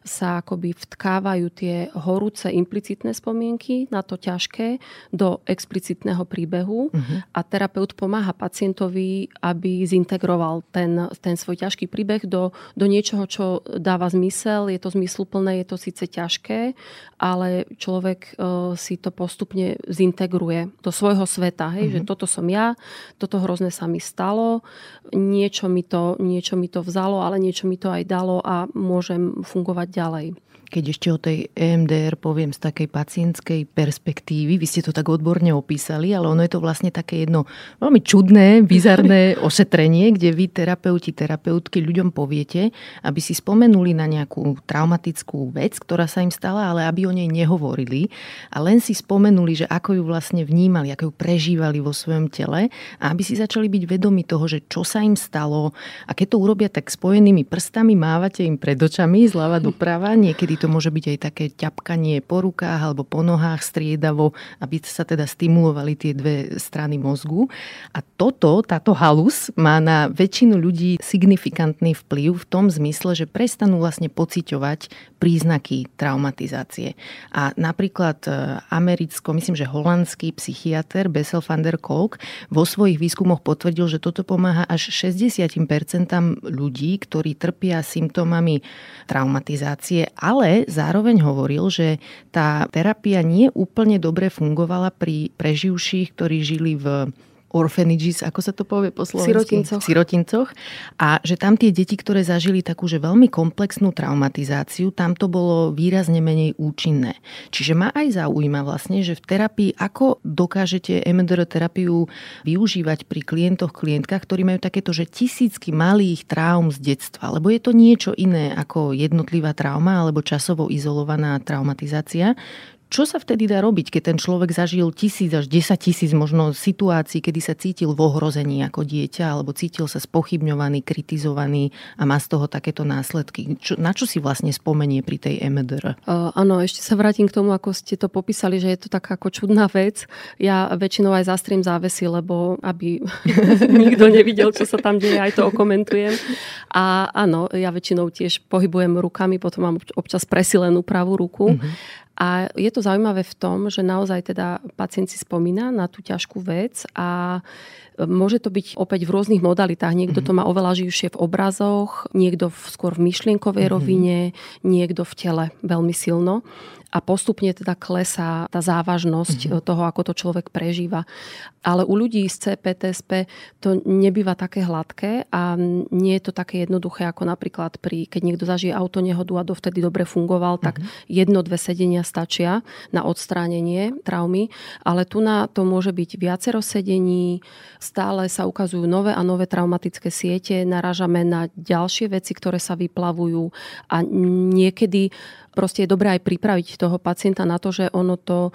sa akoby vtkávajú tie horúce implicitné spomienky na to ťažké do explicitného príbehu uh-huh. a terapeut pomáha pacientovi, aby zintegroval ten, ten svoj ťažký príbeh do, do niečoho, čo dáva zmysel, je to zmysluplné, je to síce ťažké, ale človek uh, si to postupne zintegruje do svojho sveta, hej, uh-huh. že toto som ja, toto hrozné sa mi stalo, niečo mi, to, niečo mi to vzalo, ale niečo mi to aj dalo a môžem fungovať ďalej. Keď ešte o tej EMDR poviem z takej pacientskej perspektívy, vy ste to tak odborne opísali, ale ono je to vlastne také jedno veľmi čudné, bizarné ošetrenie, kde vy terapeuti, terapeutky ľuďom poviete, aby si spomenuli na nejakú traumatickú vec, ktorá sa im stala, ale aby o nej nehovorili a len si spomenuli, že ako ju vlastne vnímali, ako ju prežívali vo svojom tele a aby si začali byť vedomi toho, že čo sa im stalo. A keď to urobia tak spojenými prstami, mávate im pred očami zľava doprava, niekedy Niekedy to môže byť aj také ťapkanie po rukách alebo po nohách striedavo, aby sa teda stimulovali tie dve strany mozgu. A toto, táto halus má na väčšinu ľudí signifikantný vplyv v tom zmysle, že prestanú vlastne pociťovať príznaky traumatizácie. A napríklad e, americko, myslím, že holandský psychiatr Bessel van der Kolk vo svojich výskumoch potvrdil, že toto pomáha až 60% ľudí, ktorí trpia symptómami traumatizácie, ale ale zároveň hovoril, že tá terapia nie úplne dobre fungovala pri preživších, ktorí žili v orphanages, ako sa to povie po slovensky? Sirotincoch. Sirotincoch. A že tam tie deti, ktoré zažili takú, že veľmi komplexnú traumatizáciu, tam to bolo výrazne menej účinné. Čiže ma aj zaujíma vlastne, že v terapii, ako dokážete MDR terapiu využívať pri klientoch, klientkách, ktorí majú takéto, že tisícky malých traum z detstva, lebo je to niečo iné ako jednotlivá trauma alebo časovo izolovaná traumatizácia. Čo sa vtedy dá robiť, keď ten človek zažil tisíc až 10 tisíc možno situácií, kedy sa cítil v ohrození ako dieťa, alebo cítil sa spochybňovaný, kritizovaný a má z toho takéto následky? Čo, na čo si vlastne spomenie pri tej MDR? Uh, áno, ešte sa vrátim k tomu, ako ste to popísali, že je to taká ako čudná vec. Ja väčšinou aj zastriem závesy, lebo aby nikto nevidel, čo sa tam deje, aj to okomentujem. A áno, ja väčšinou tiež pohybujem rukami, potom mám občas presilenú pravú ruku. Uh-huh A je to zaujímavé v tom, že naozaj teda pacient si spomína na tú ťažkú vec a Môže to byť opäť v rôznych modalitách. Niekto to mhm. má oveľa živšie v obrazoch, niekto skôr v myšlienkovej mm-hmm. rovine, niekto v tele veľmi silno a postupne teda klesá tá závažnosť mm-hmm. toho, ako to človek prežíva. Ale u ľudí z CPTSP to nebýva také hladké a nie je to také jednoduché, ako napríklad pri, keď niekto zažije auto nehodu a dovtedy dobre fungoval, tak mm-hmm. jedno, dve sedenia stačia na odstránenie traumy, ale tu na to môže byť viacero sedení, stále sa ukazujú nové a nové traumatické siete, naražame na ďalšie veci, ktoré sa vyplavujú a niekedy proste je dobré aj pripraviť toho pacienta na to, že ono to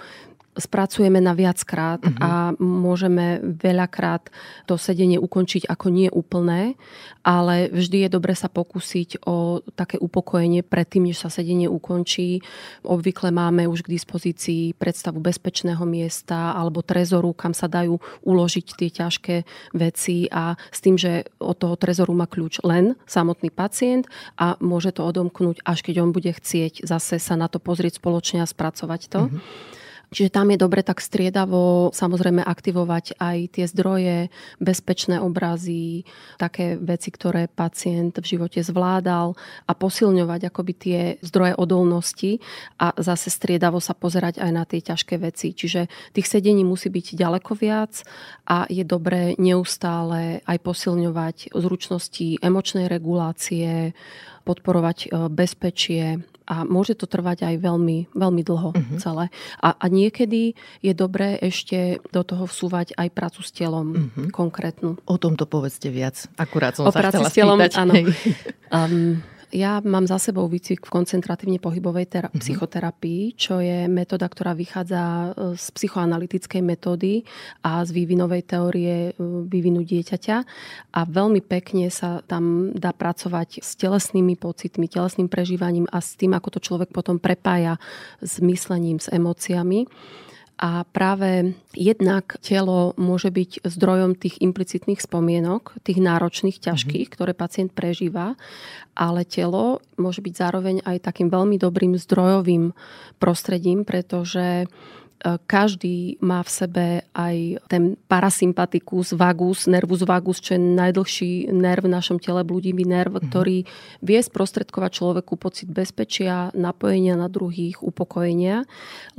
spracujeme na viackrát uh-huh. a môžeme veľakrát to sedenie ukončiť ako nie úplné, ale vždy je dobre sa pokúsiť o také upokojenie predtým, než sa sedenie ukončí. Obvykle máme už k dispozícii predstavu bezpečného miesta alebo trezoru, kam sa dajú uložiť tie ťažké veci a s tým, že od toho trezoru má kľúč len samotný pacient a môže to odomknúť, až keď on bude chcieť zase sa na to pozrieť spoločne a spracovať to. Uh-huh. Čiže tam je dobre tak striedavo samozrejme aktivovať aj tie zdroje, bezpečné obrazy, také veci, ktoré pacient v živote zvládal a posilňovať akoby tie zdroje odolnosti a zase striedavo sa pozerať aj na tie ťažké veci. Čiže tých sedení musí byť ďaleko viac a je dobré neustále aj posilňovať zručnosti emočnej regulácie, podporovať e, bezpečie a môže to trvať aj veľmi, veľmi dlho uh-huh. celé. A, a niekedy je dobré ešte do toho vsúvať aj prácu s telom uh-huh. konkrétnu. O tomto povedzte viac. Akurát som o sa práci s telom, spýtať. áno. Um, ja mám za sebou výcvik v koncentratívne pohybovej tera- mm-hmm. psychoterapii, čo je metóda, ktorá vychádza e, z psychoanalytickej metódy a z vývinovej teórie e, vývinu dieťaťa. A veľmi pekne sa tam dá pracovať s telesnými pocitmi, telesným prežívaním a s tým, ako to človek potom prepája s myslením, s emóciami. A práve jednak telo môže byť zdrojom tých implicitných spomienok, tých náročných, ťažkých, mm-hmm. ktoré pacient prežíva, ale telo môže byť zároveň aj takým veľmi dobrým zdrojovým prostredím, pretože E, každý má v sebe aj ten parasympatikus vagus, nervus vagus, čo je najdlhší nerv v našom tele, bludivý nerv, mm-hmm. ktorý vie sprostredkovať človeku pocit bezpečia, napojenia na druhých, upokojenia.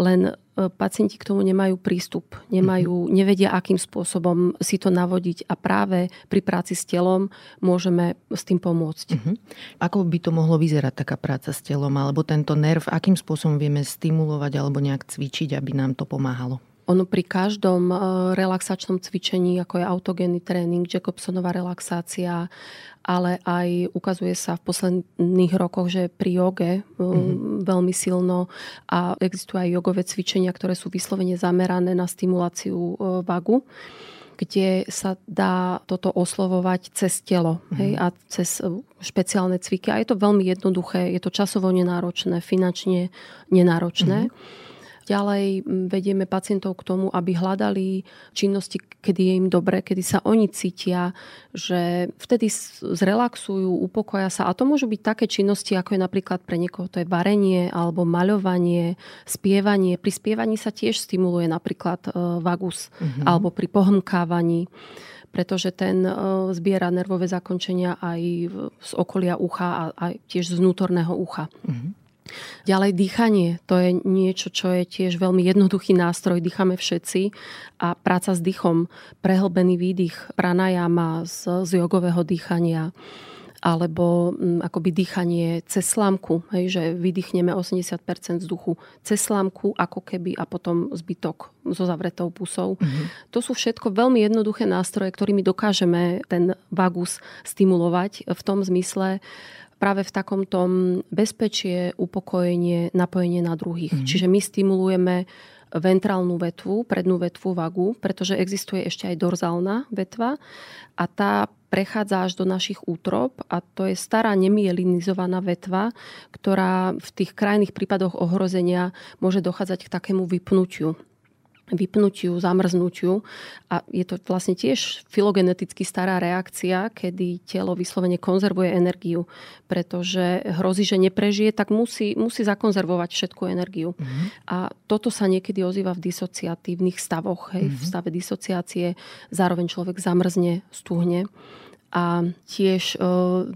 Len pacienti k tomu nemajú prístup, nemajú, mhm. nevedia, akým spôsobom si to navodiť a práve pri práci s telom môžeme s tým pomôcť. Uh-huh. Ako by to mohlo vyzerať taká práca s telom alebo tento nerv, akým spôsobom vieme stimulovať alebo nejak cvičiť, aby nám to pomáhalo? Ono pri každom e, relaxačnom cvičení, ako je autogénny tréning, Jacobsonová relaxácia, ale aj ukazuje sa v posledných rokoch, že pri joge mm-hmm. veľmi silno a existujú aj jogové cvičenia, ktoré sú vyslovene zamerané na stimuláciu e, vagu kde sa dá toto oslovovať cez telo mm. hej, a cez špeciálne cviky. A je to veľmi jednoduché, je to časovo nenáročné, finančne nenáročné. Mm. Ďalej vedieme pacientov k tomu, aby hľadali činnosti, kedy je im dobre, kedy sa oni cítia, že vtedy zrelaxujú, upokoja sa. A to môžu byť také činnosti, ako je napríklad pre niekoho to je varenie alebo maľovanie, spievanie. Pri spievaní sa tiež stimuluje napríklad e, vagus mm-hmm. alebo pri pohmkávaní pretože ten e, zbiera nervové zakončenia aj z okolia ucha a aj tiež z vnútorného ucha. Mm-hmm. Ďalej dýchanie, to je niečo, čo je tiež veľmi jednoduchý nástroj, dýchame všetci. A práca s dýchom, prehlbený výdych pranajama z, z jogového dýchania alebo mm, akoby dýchanie cez slámku, hej, že vydýchneme 80% vzduchu cez slámku, ako keby a potom zbytok so zavretou pusou. Mm-hmm. To sú všetko veľmi jednoduché nástroje, ktorými dokážeme ten vagus stimulovať v tom zmysle, práve v takomto bezpečie, upokojenie, napojenie na druhých. Mm-hmm. Čiže my stimulujeme ventrálnu vetvu, prednú vetvu vagu, pretože existuje ešte aj dorzálna vetva a tá prechádza až do našich útrop a to je stará nemielinizovaná vetva, ktorá v tých krajných prípadoch ohrozenia môže dochádzať k takému vypnutiu vypnutiu, zamrznutiu. A je to vlastne tiež filogeneticky stará reakcia, kedy telo vyslovene konzervuje energiu, pretože hrozí, že neprežije, tak musí, musí zakonzervovať všetku energiu. Mm-hmm. A toto sa niekedy ozýva v disociatívnych stavoch. Hej. Mm-hmm. V stave disociácie zároveň človek zamrzne, stuhne a tiež e,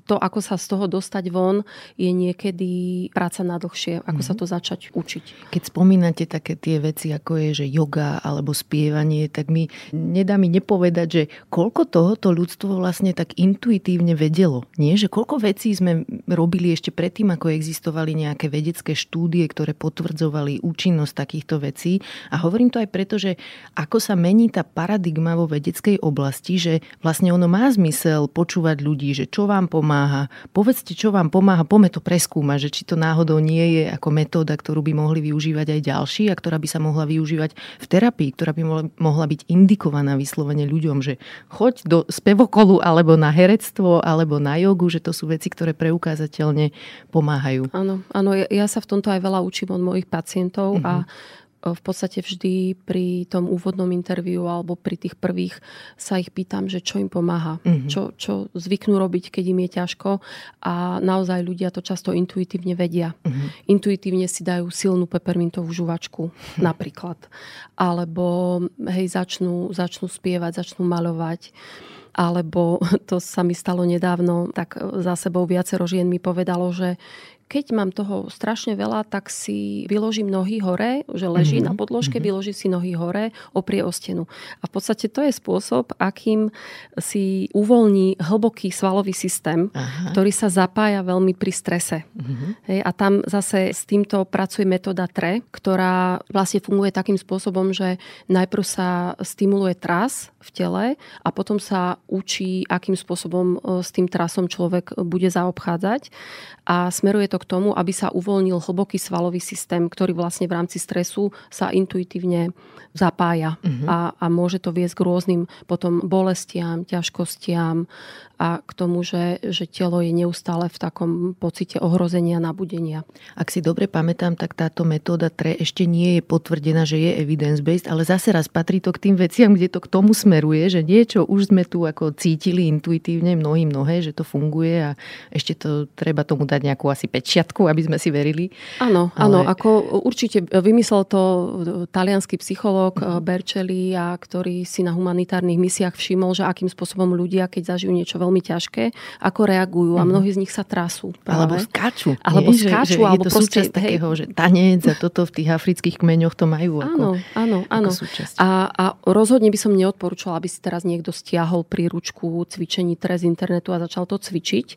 to, ako sa z toho dostať von, je niekedy práca na dlhšie, ako mm-hmm. sa mhm. to začať učiť. Keď spomínate také tie veci, ako je, že yoga alebo spievanie, tak mi nedá mi nepovedať, že koľko tohoto ľudstvo vlastne tak intuitívne vedelo. Nie? Že koľko vecí sme robili ešte predtým, ako existovali nejaké vedecké štúdie, ktoré potvrdzovali účinnosť takýchto vecí. A hovorím to aj preto, že ako sa mení tá paradigma vo vedeckej oblasti, že vlastne ono má zmysel chcel počúvať ľudí, že čo vám pomáha, povedzte, čo vám pomáha, poďme to preskúmať, že či to náhodou nie je ako metóda, ktorú by mohli využívať aj ďalší a ktorá by sa mohla využívať v terapii, ktorá by mohla byť indikovaná vyslovene ľuďom, že choď do spevokolu alebo na herectvo alebo na jogu, že to sú veci, ktoré preukázateľne pomáhajú. Áno, áno ja, ja sa v tomto aj veľa učím od mojich pacientov uh-huh. a mhm v podstate vždy pri tom úvodnom interviu alebo pri tých prvých sa ich pýtam, že čo im pomáha, mm-hmm. čo, čo zvyknú robiť, keď im je ťažko a naozaj ľudia to často intuitívne vedia. Mm-hmm. Intuitívne si dajú silnú pepermintovú žuvačku mm-hmm. napríklad. Alebo hej, začnú, začnú spievať, začnú maľovať alebo to sa mi stalo nedávno, tak za sebou viacero žien mi povedalo, že keď mám toho strašne veľa, tak si vyložím nohy hore, že leží mm-hmm. na podložke, mm-hmm. vyloží si nohy hore, oprie o stenu. A v podstate to je spôsob, akým si uvoľní hlboký svalový systém, Aha. ktorý sa zapája veľmi pri strese. Mm-hmm. Hej, a tam zase s týmto pracuje metóda TRE, ktorá vlastne funguje takým spôsobom, že najprv sa stimuluje tras v tele a potom sa učí, akým spôsobom e, s tým trasom človek bude zaobchádzať. A smeruje to to k tomu, aby sa uvoľnil hlboký svalový systém, ktorý vlastne v rámci stresu sa intuitívne zapája uh-huh. a, a môže to viesť k rôznym potom bolestiam, ťažkostiam a k tomu, že, že telo je neustále v takom pocite ohrozenia, nabudenia. Ak si dobre pamätám, tak táto metóda TRE ešte nie je potvrdená, že je evidence-based, ale zase raz patrí to k tým veciam, kde to k tomu smeruje, že niečo už sme tu ako cítili intuitívne mnohí mnohé, že to funguje a ešte to treba tomu dať nejakú asi pečiatku, aby sme si verili. Áno, ale... áno, ako určite vymyslel to talianský psychológ mm-hmm. Berčeli, a ktorý si na humanitárnych misiách všimol, že akým spôsobom ľudia, keď zažijú niečo veľmi ťažké, ako reagujú a mhm. mnohí z nich sa trasú. Práve. Alebo skáču. Alebo nie? skáču. Že, že alebo je to proste, hej. takého, že tanec a toto v tých afrických kmeňoch to majú áno, ako, áno, áno. Ako súčasť. A, a rozhodne by som neodporúčala, aby si teraz niekto stiahol príručku cvičení teraz z internetu a začal to cvičiť,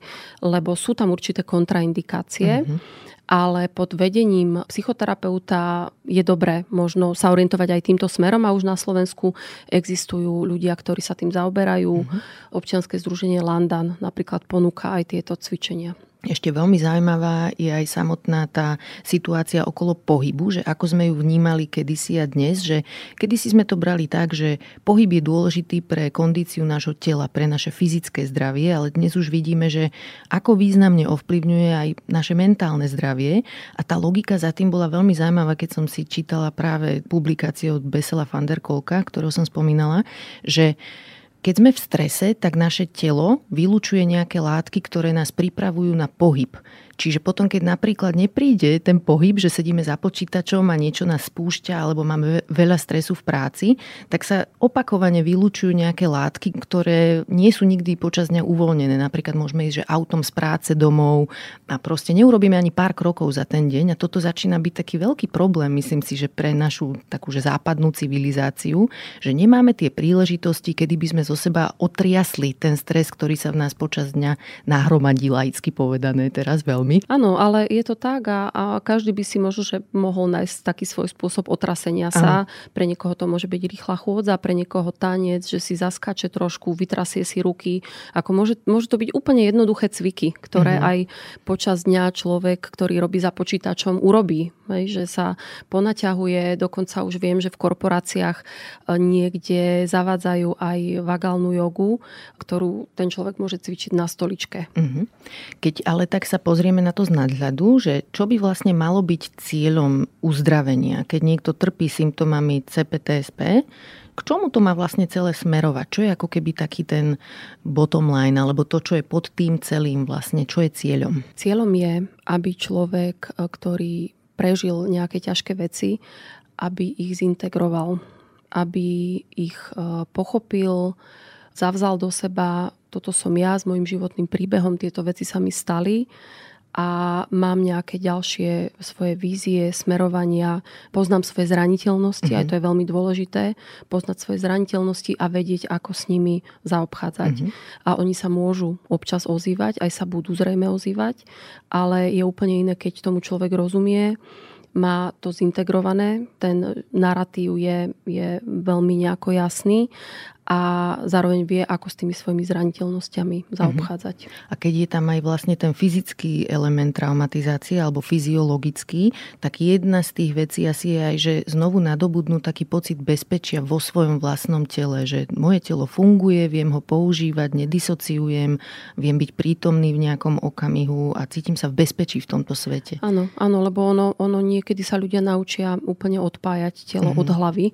lebo sú tam určité kontraindikácie. Mm-hmm ale pod vedením psychoterapeuta je dobré možno sa orientovať aj týmto smerom a už na Slovensku existujú ľudia, ktorí sa tým zaoberajú. Uh-huh. Občianske združenie Landan napríklad ponúka aj tieto cvičenia. Ešte veľmi zaujímavá je aj samotná tá situácia okolo pohybu, že ako sme ju vnímali kedysi a dnes, že kedysi sme to brali tak, že pohyb je dôležitý pre kondíciu nášho tela, pre naše fyzické zdravie, ale dnes už vidíme, že ako významne ovplyvňuje aj naše mentálne zdravie. A tá logika za tým bola veľmi zaujímavá, keď som si čítala práve publikáciu od Besela van der Kolka, ktorú som spomínala, že keď sme v strese, tak naše telo vylučuje nejaké látky, ktoré nás pripravujú na pohyb. Čiže potom, keď napríklad nepríde ten pohyb, že sedíme za počítačom a niečo nás spúšťa alebo máme veľa stresu v práci, tak sa opakovane vylúčujú nejaké látky, ktoré nie sú nikdy počas dňa uvoľnené. Napríklad môžeme ísť že autom z práce domov a proste neurobíme ani pár krokov za ten deň a toto začína byť taký veľký problém, myslím si, že pre našu takú že západnú civilizáciu, že nemáme tie príležitosti, kedy by sme zo seba otriasli ten stres, ktorý sa v nás počas dňa nahromadí laicky povedané teraz veľmi veľmi. Áno, ale je to tak a, a každý by si možno, že mohol nájsť taký svoj spôsob otrasenia sa. Ano. Pre niekoho to môže byť rýchla chôdza, pre niekoho tanec, že si zaskače trošku, vytrasie si ruky. Ako môže, môže to byť úplne jednoduché cviky, ktoré uh-huh. aj počas dňa človek, ktorý robí za počítačom, urobí. Hej, že sa ponaťahuje, dokonca už viem, že v korporáciách e, niekde zavádzajú aj vagálnu jogu, ktorú ten človek môže cvičiť na stoličke. Uh-huh. Keď ale tak sa pozrieme pozrieme na to z nadhľadu, že čo by vlastne malo byť cieľom uzdravenia, keď niekto trpí symptómami CPTSP, k čomu to má vlastne celé smerovať? Čo je ako keby taký ten bottom line, alebo to, čo je pod tým celým vlastne, čo je cieľom? Cieľom je, aby človek, e, ktorý prežil nejaké ťažké veci, aby ich zintegroval, aby ich e, pochopil, zavzal do seba, toto som ja s mojim životným príbehom, tieto veci sa mi stali a mám nejaké ďalšie svoje vízie, smerovania, poznám svoje zraniteľnosti, mm-hmm. aj to je veľmi dôležité, poznať svoje zraniteľnosti a vedieť, ako s nimi zaobchádzať. Mm-hmm. A oni sa môžu občas ozývať, aj sa budú zrejme ozývať, ale je úplne iné, keď tomu človek rozumie, má to zintegrované, ten narratív je, je veľmi nejako jasný a zároveň vie, ako s tými svojimi zraniteľnosťami zaobchádzať. A keď je tam aj vlastne ten fyzický element traumatizácie alebo fyziologický, tak jedna z tých vecí asi je aj, že znovu nadobudnú taký pocit bezpečia vo svojom vlastnom tele, že moje telo funguje, viem ho používať, nedisociujem, viem byť prítomný v nejakom okamihu a cítim sa v bezpečí v tomto svete. Áno, áno lebo ono, ono niekedy sa ľudia naučia úplne odpájať telo uh-huh. od hlavy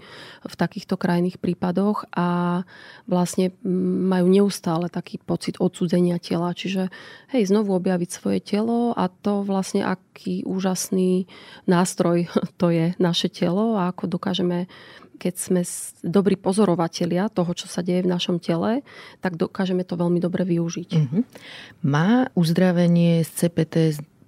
v takýchto krajných prípadoch a vlastne majú neustále taký pocit odsudzenia tela. Čiže hej, znovu objaviť svoje telo a to vlastne aký úžasný nástroj to je naše telo a ako dokážeme keď sme dobrí pozorovatelia toho, čo sa deje v našom tele, tak dokážeme to veľmi dobre využiť. Uh-huh. Má uzdravenie z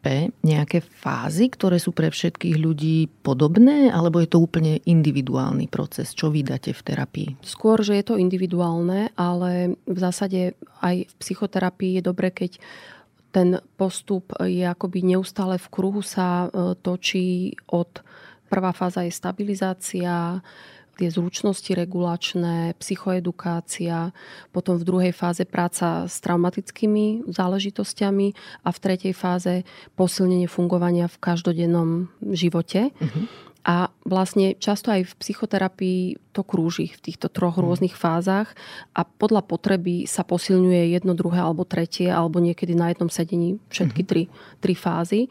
CPT nejaké fázy, ktoré sú pre všetkých ľudí podobné, alebo je to úplne individuálny proces? Čo vydáte v terapii? Skôr, že je to individuálne, ale v zásade aj v psychoterapii je dobre, keď ten postup je akoby neustále v kruhu sa e, točí od prvá fáza je stabilizácia, tie zručnosti regulačné, psychoedukácia, potom v druhej fáze práca s traumatickými záležitosťami a v tretej fáze posilnenie fungovania v každodennom živote. Uh-huh. A vlastne často aj v psychoterapii to krúži v týchto troch mhm. rôznych fázach a podľa potreby sa posilňuje jedno, druhé alebo tretie, alebo niekedy na jednom sedení všetky tri, tri fázy.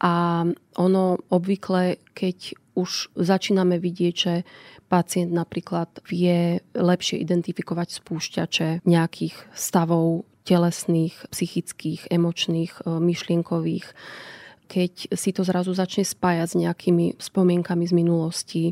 A ono obvykle, keď už začíname vidieť, že pacient napríklad vie lepšie identifikovať spúšťače nejakých stavov telesných, psychických, emočných, e, myšlienkových, keď si to zrazu začne spájať s nejakými spomienkami z minulosti,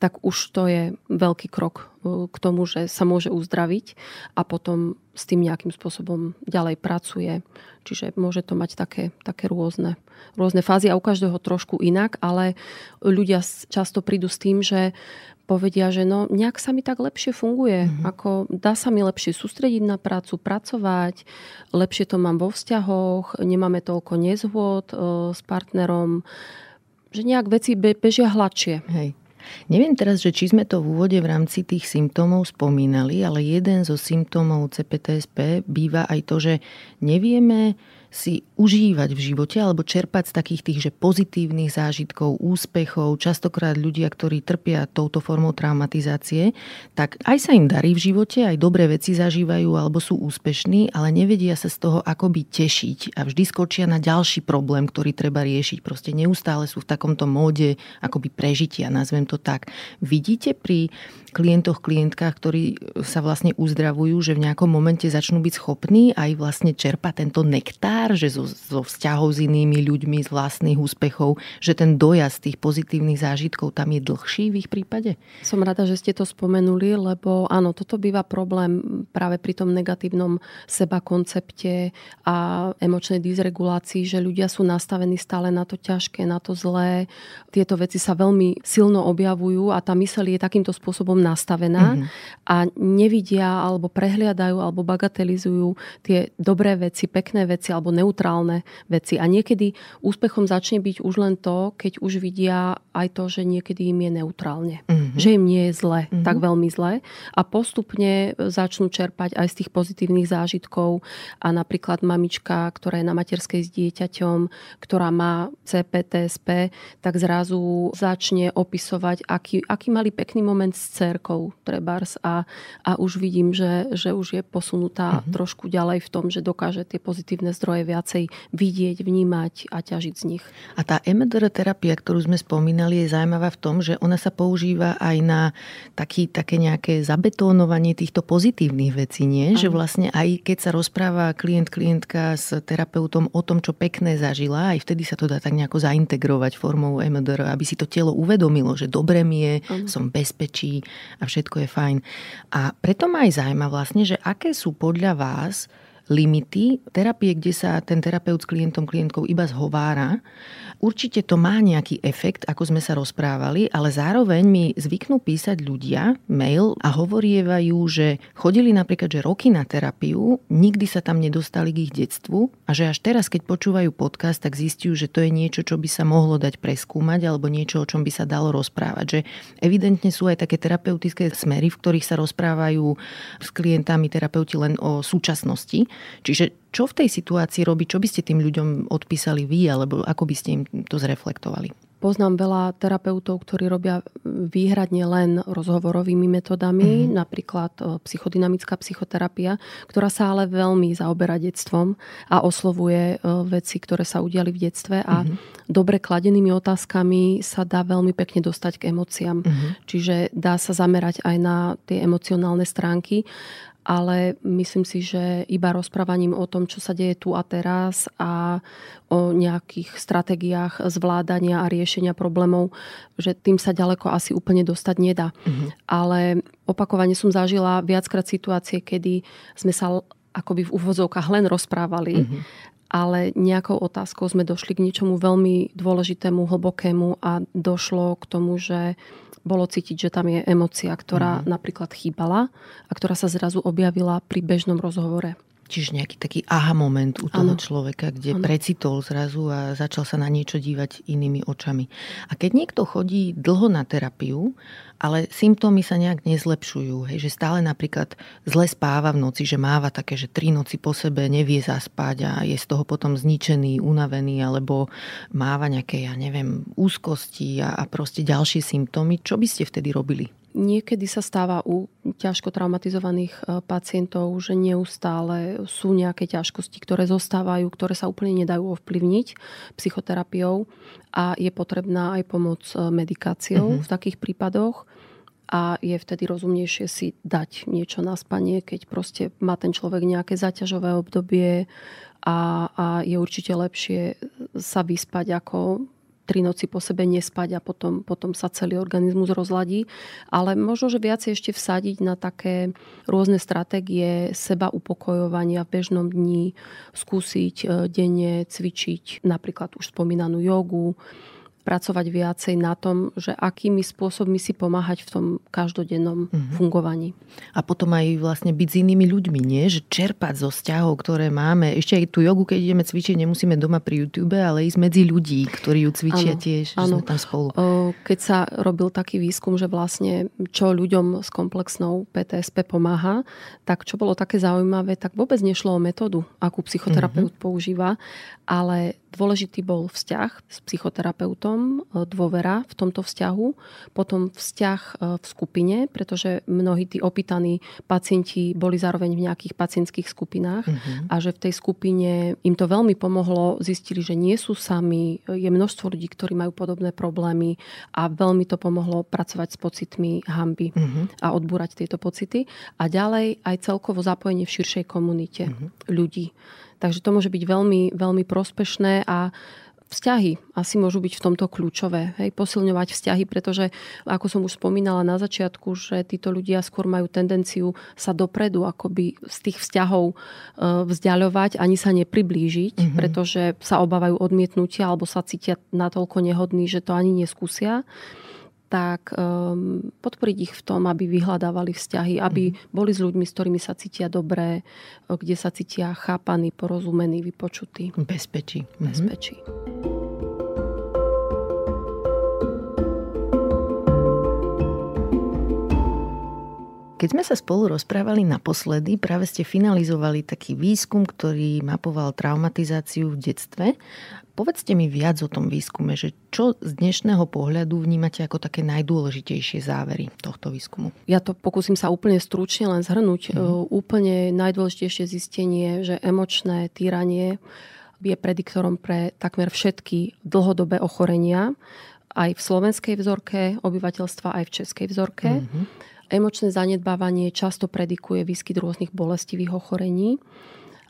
tak už to je veľký krok e, k tomu, že sa môže uzdraviť a potom s tým nejakým spôsobom ďalej pracuje. Čiže môže to mať také, také rôzne, rôzne fázy a u každého trošku inak, ale ľudia často prídu s tým, že povedia, že no nejak sa mi tak lepšie funguje, mm-hmm. ako dá sa mi lepšie sústrediť na prácu, pracovať, lepšie to mám vo vzťahoch, nemáme toľko nezhôd e, s partnerom, že nejak veci be, bežia hladšie. Hej. Neviem teraz, že či sme to v úvode v rámci tých symptómov spomínali, ale jeden zo symptómov CPTSP býva aj to, že nevieme si užívať v živote alebo čerpať z takých tých že pozitívnych zážitkov, úspechov, častokrát ľudia, ktorí trpia touto formou traumatizácie, tak aj sa im darí v živote, aj dobré veci zažívajú alebo sú úspešní, ale nevedia sa z toho akoby tešiť a vždy skočia na ďalší problém, ktorý treba riešiť. Proste neustále sú v takomto móde akoby prežitia, nazvem to tak. Vidíte pri klientoch, klientkách, ktorí sa vlastne uzdravujú, že v nejakom momente začnú byť schopní aj vlastne čerpať tento nektár, že zo, zo vzťahov s inými ľuďmi, z vlastných úspechov, že ten dojazd tých pozitívnych zážitkov tam je dlhší v ich prípade? Som rada, že ste to spomenuli, lebo áno, toto býva problém práve pri tom negatívnom seba koncepte a emočnej dysregulácii, že ľudia sú nastavení stále na to ťažké, na to zlé. Tieto veci sa veľmi silno objavujú a tá myseľ je takýmto spôsobom nastavená mm-hmm. a nevidia alebo prehliadajú alebo bagatelizujú tie dobré veci, pekné veci alebo neutrálne veci. A niekedy úspechom začne byť už len to, keď už vidia aj to, že niekedy im je neutrálne. Mm-hmm. že im nie je zle, uh-huh. tak veľmi zle a postupne začnú čerpať aj z tých pozitívnych zážitkov a napríklad mamička, ktorá je na materskej s dieťaťom, ktorá má CPTSP, tak zrazu začne opisovať, aký, aký mali pekný moment s cerkou trebárs a, a už vidím, že, že už je posunutá uh-huh. trošku ďalej v tom, že dokáže tie pozitívne zdroje viacej vidieť, vnímať a ťažiť z nich. A tá MDR terapia, ktorú sme spomínali, je zaujímavá v tom, že ona sa používa aj na taký, také nejaké zabetónovanie týchto pozitívnych vecí, nie? Aha. Že vlastne aj keď sa rozpráva klient, klientka s terapeutom o tom, čo pekné zažila, aj vtedy sa to dá tak nejako zaintegrovať formou MDR, aby si to telo uvedomilo, že dobre mi je, Aha. som bezpečí a všetko je fajn. A preto ma aj zaujíma vlastne, že aké sú podľa vás limity terapie, kde sa ten terapeut s klientom, klientkou iba zhovára. Určite to má nejaký efekt, ako sme sa rozprávali, ale zároveň mi zvyknú písať ľudia mail a hovorievajú, že chodili napríklad, že roky na terapiu, nikdy sa tam nedostali k ich detstvu a že až teraz, keď počúvajú podcast, tak zistujú, že to je niečo, čo by sa mohlo dať preskúmať alebo niečo, o čom by sa dalo rozprávať. Že evidentne sú aj také terapeutické smery, v ktorých sa rozprávajú s klientami terapeuti len o súčasnosti Čiže čo v tej situácii robí, čo by ste tým ľuďom odpísali vy, alebo ako by ste im to zreflektovali? Poznám veľa terapeutov, ktorí robia výhradne len rozhovorovými metodami, mm-hmm. napríklad e, psychodynamická psychoterapia, ktorá sa ale veľmi zaoberá detstvom a oslovuje e, veci, ktoré sa udiali v detstve a mm-hmm. dobre kladenými otázkami sa dá veľmi pekne dostať k emóciám. Mm-hmm. Čiže dá sa zamerať aj na tie emocionálne stránky ale myslím si, že iba rozprávaním o tom, čo sa deje tu a teraz a o nejakých stratégiách zvládania a riešenia problémov, že tým sa ďaleko asi úplne dostať nedá. Mm-hmm. Ale opakovane som zažila viackrát situácie, kedy sme sa akoby v úvodzovkách len rozprávali mm-hmm ale nejakou otázkou sme došli k niečomu veľmi dôležitému, hlbokému a došlo k tomu, že bolo cítiť, že tam je emocia, ktorá mm. napríklad chýbala a ktorá sa zrazu objavila pri bežnom rozhovore. Čiže nejaký taký aha moment u toho ano. človeka, kde ano. precitol zrazu a začal sa na niečo dívať inými očami. A keď niekto chodí dlho na terapiu, ale symptómy sa nejak nezlepšujú, hej, že stále napríklad zle spáva v noci, že máva také, že tri noci po sebe nevie zaspať a je z toho potom zničený, unavený, alebo máva nejaké, ja neviem, úzkosti a, a proste ďalšie symptómy, čo by ste vtedy robili? Niekedy sa stáva u ťažko traumatizovaných e, pacientov, že neustále sú nejaké ťažkosti, ktoré zostávajú, ktoré sa úplne nedajú ovplyvniť psychoterapiou a je potrebná aj pomoc e, medikáciou uh-huh. v takých prípadoch a je vtedy rozumnejšie si dať niečo na spanie, keď proste má ten človek nejaké zaťažové obdobie a, a je určite lepšie sa vyspať ako tri noci po sebe nespať a potom, potom sa celý organizmus rozladí. Ale možno, že viacej ešte vsadiť na také rôzne stratégie seba upokojovania v bežnom dni, skúsiť e, denne cvičiť napríklad už spomínanú jogu, pracovať viacej na tom, že akými spôsobmi si pomáhať v tom každodennom mm-hmm. fungovaní. A potom aj vlastne byť s inými ľuďmi, nie? Že čerpať zo vzťahov, ktoré máme. Ešte aj tú jogu, keď ideme cvičiť, nemusíme doma pri YouTube, ale ísť medzi ľudí, ktorí ju cvičia ano, tiež, ano. sme tam spolu. Keď sa robil taký výskum, že vlastne čo ľuďom s komplexnou PTSP pomáha, tak čo bolo také zaujímavé, tak vôbec nešlo o metódu, akú psychoterapeut mm-hmm. používa, ale Dôležitý bol vzťah s psychoterapeutom, e, dôvera v tomto vzťahu, potom vzťah e, v skupine, pretože mnohí tí opýtaní pacienti boli zároveň v nejakých pacientských skupinách uh-huh. a že v tej skupine im to veľmi pomohlo, zistili, že nie sú sami, je množstvo ľudí, ktorí majú podobné problémy a veľmi to pomohlo pracovať s pocitmi hamby uh-huh. a odbúrať tieto pocity. A ďalej aj celkovo zapojenie v širšej komunite uh-huh. ľudí. Takže to môže byť veľmi, veľmi prospešné a vzťahy asi môžu byť v tomto kľúčové. Hej, posilňovať vzťahy, pretože ako som už spomínala na začiatku, že títo ľudia skôr majú tendenciu sa dopredu akoby z tých vzťahov e, vzdialovať, ani sa nepriblížiť, mm-hmm. pretože sa obávajú odmietnutia alebo sa cítia natoľko nehodní, že to ani neskúsia tak um, podporiť ich v tom, aby vyhľadávali vzťahy, aby mm. boli s ľuďmi, s ktorými sa cítia dobré, kde sa cítia chápaní, porozumení, vypočutí. Bezpečí. Bezpečí. Mm-hmm. Keď sme sa spolu rozprávali naposledy, práve ste finalizovali taký výskum, ktorý mapoval traumatizáciu v detstve. Povedzte mi viac o tom výskume, že čo z dnešného pohľadu vnímate ako také najdôležitejšie závery tohto výskumu? Ja to pokúsim sa úplne stručne len zhrnúť. Mm. Úplne najdôležitejšie zistenie, že emočné týranie je prediktorom pre takmer všetky dlhodobé ochorenia, aj v slovenskej vzorke obyvateľstva, aj v českej vzorke. Mm-hmm. Emočné zanedbávanie často predikuje výskyt rôznych bolestivých ochorení.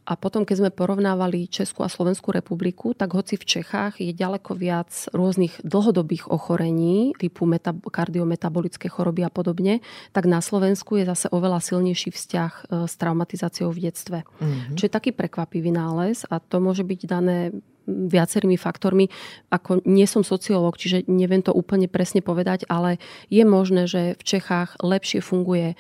A potom, keď sme porovnávali Českú a Slovenskú republiku, tak hoci v Čechách je ďaleko viac rôznych dlhodobých ochorení, typu metab- kardiometabolické choroby a podobne, tak na Slovensku je zase oveľa silnejší vzťah e, s traumatizáciou v detstve. Mm-hmm. Čo je taký prekvapivý nález a to môže byť dané viacerými faktormi. Ako nie som sociológ, čiže neviem to úplne presne povedať, ale je možné, že v Čechách lepšie funguje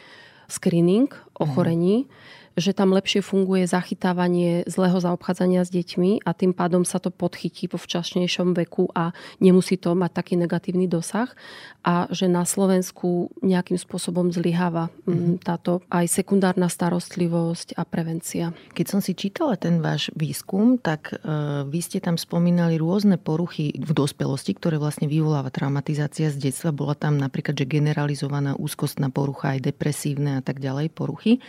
screening ochorení. Mm že tam lepšie funguje zachytávanie zlého zaobchádzania s deťmi a tým pádom sa to podchytí po včasnejšom veku a nemusí to mať taký negatívny dosah a že na Slovensku nejakým spôsobom zlyháva mm-hmm. táto aj sekundárna starostlivosť a prevencia. Keď som si čítala ten váš výskum, tak uh, vy ste tam spomínali rôzne poruchy v dospelosti, ktoré vlastne vyvoláva traumatizácia z detstva. Bola tam napríklad, že generalizovaná úzkostná porucha, aj depresívne a tak ďalej poruchy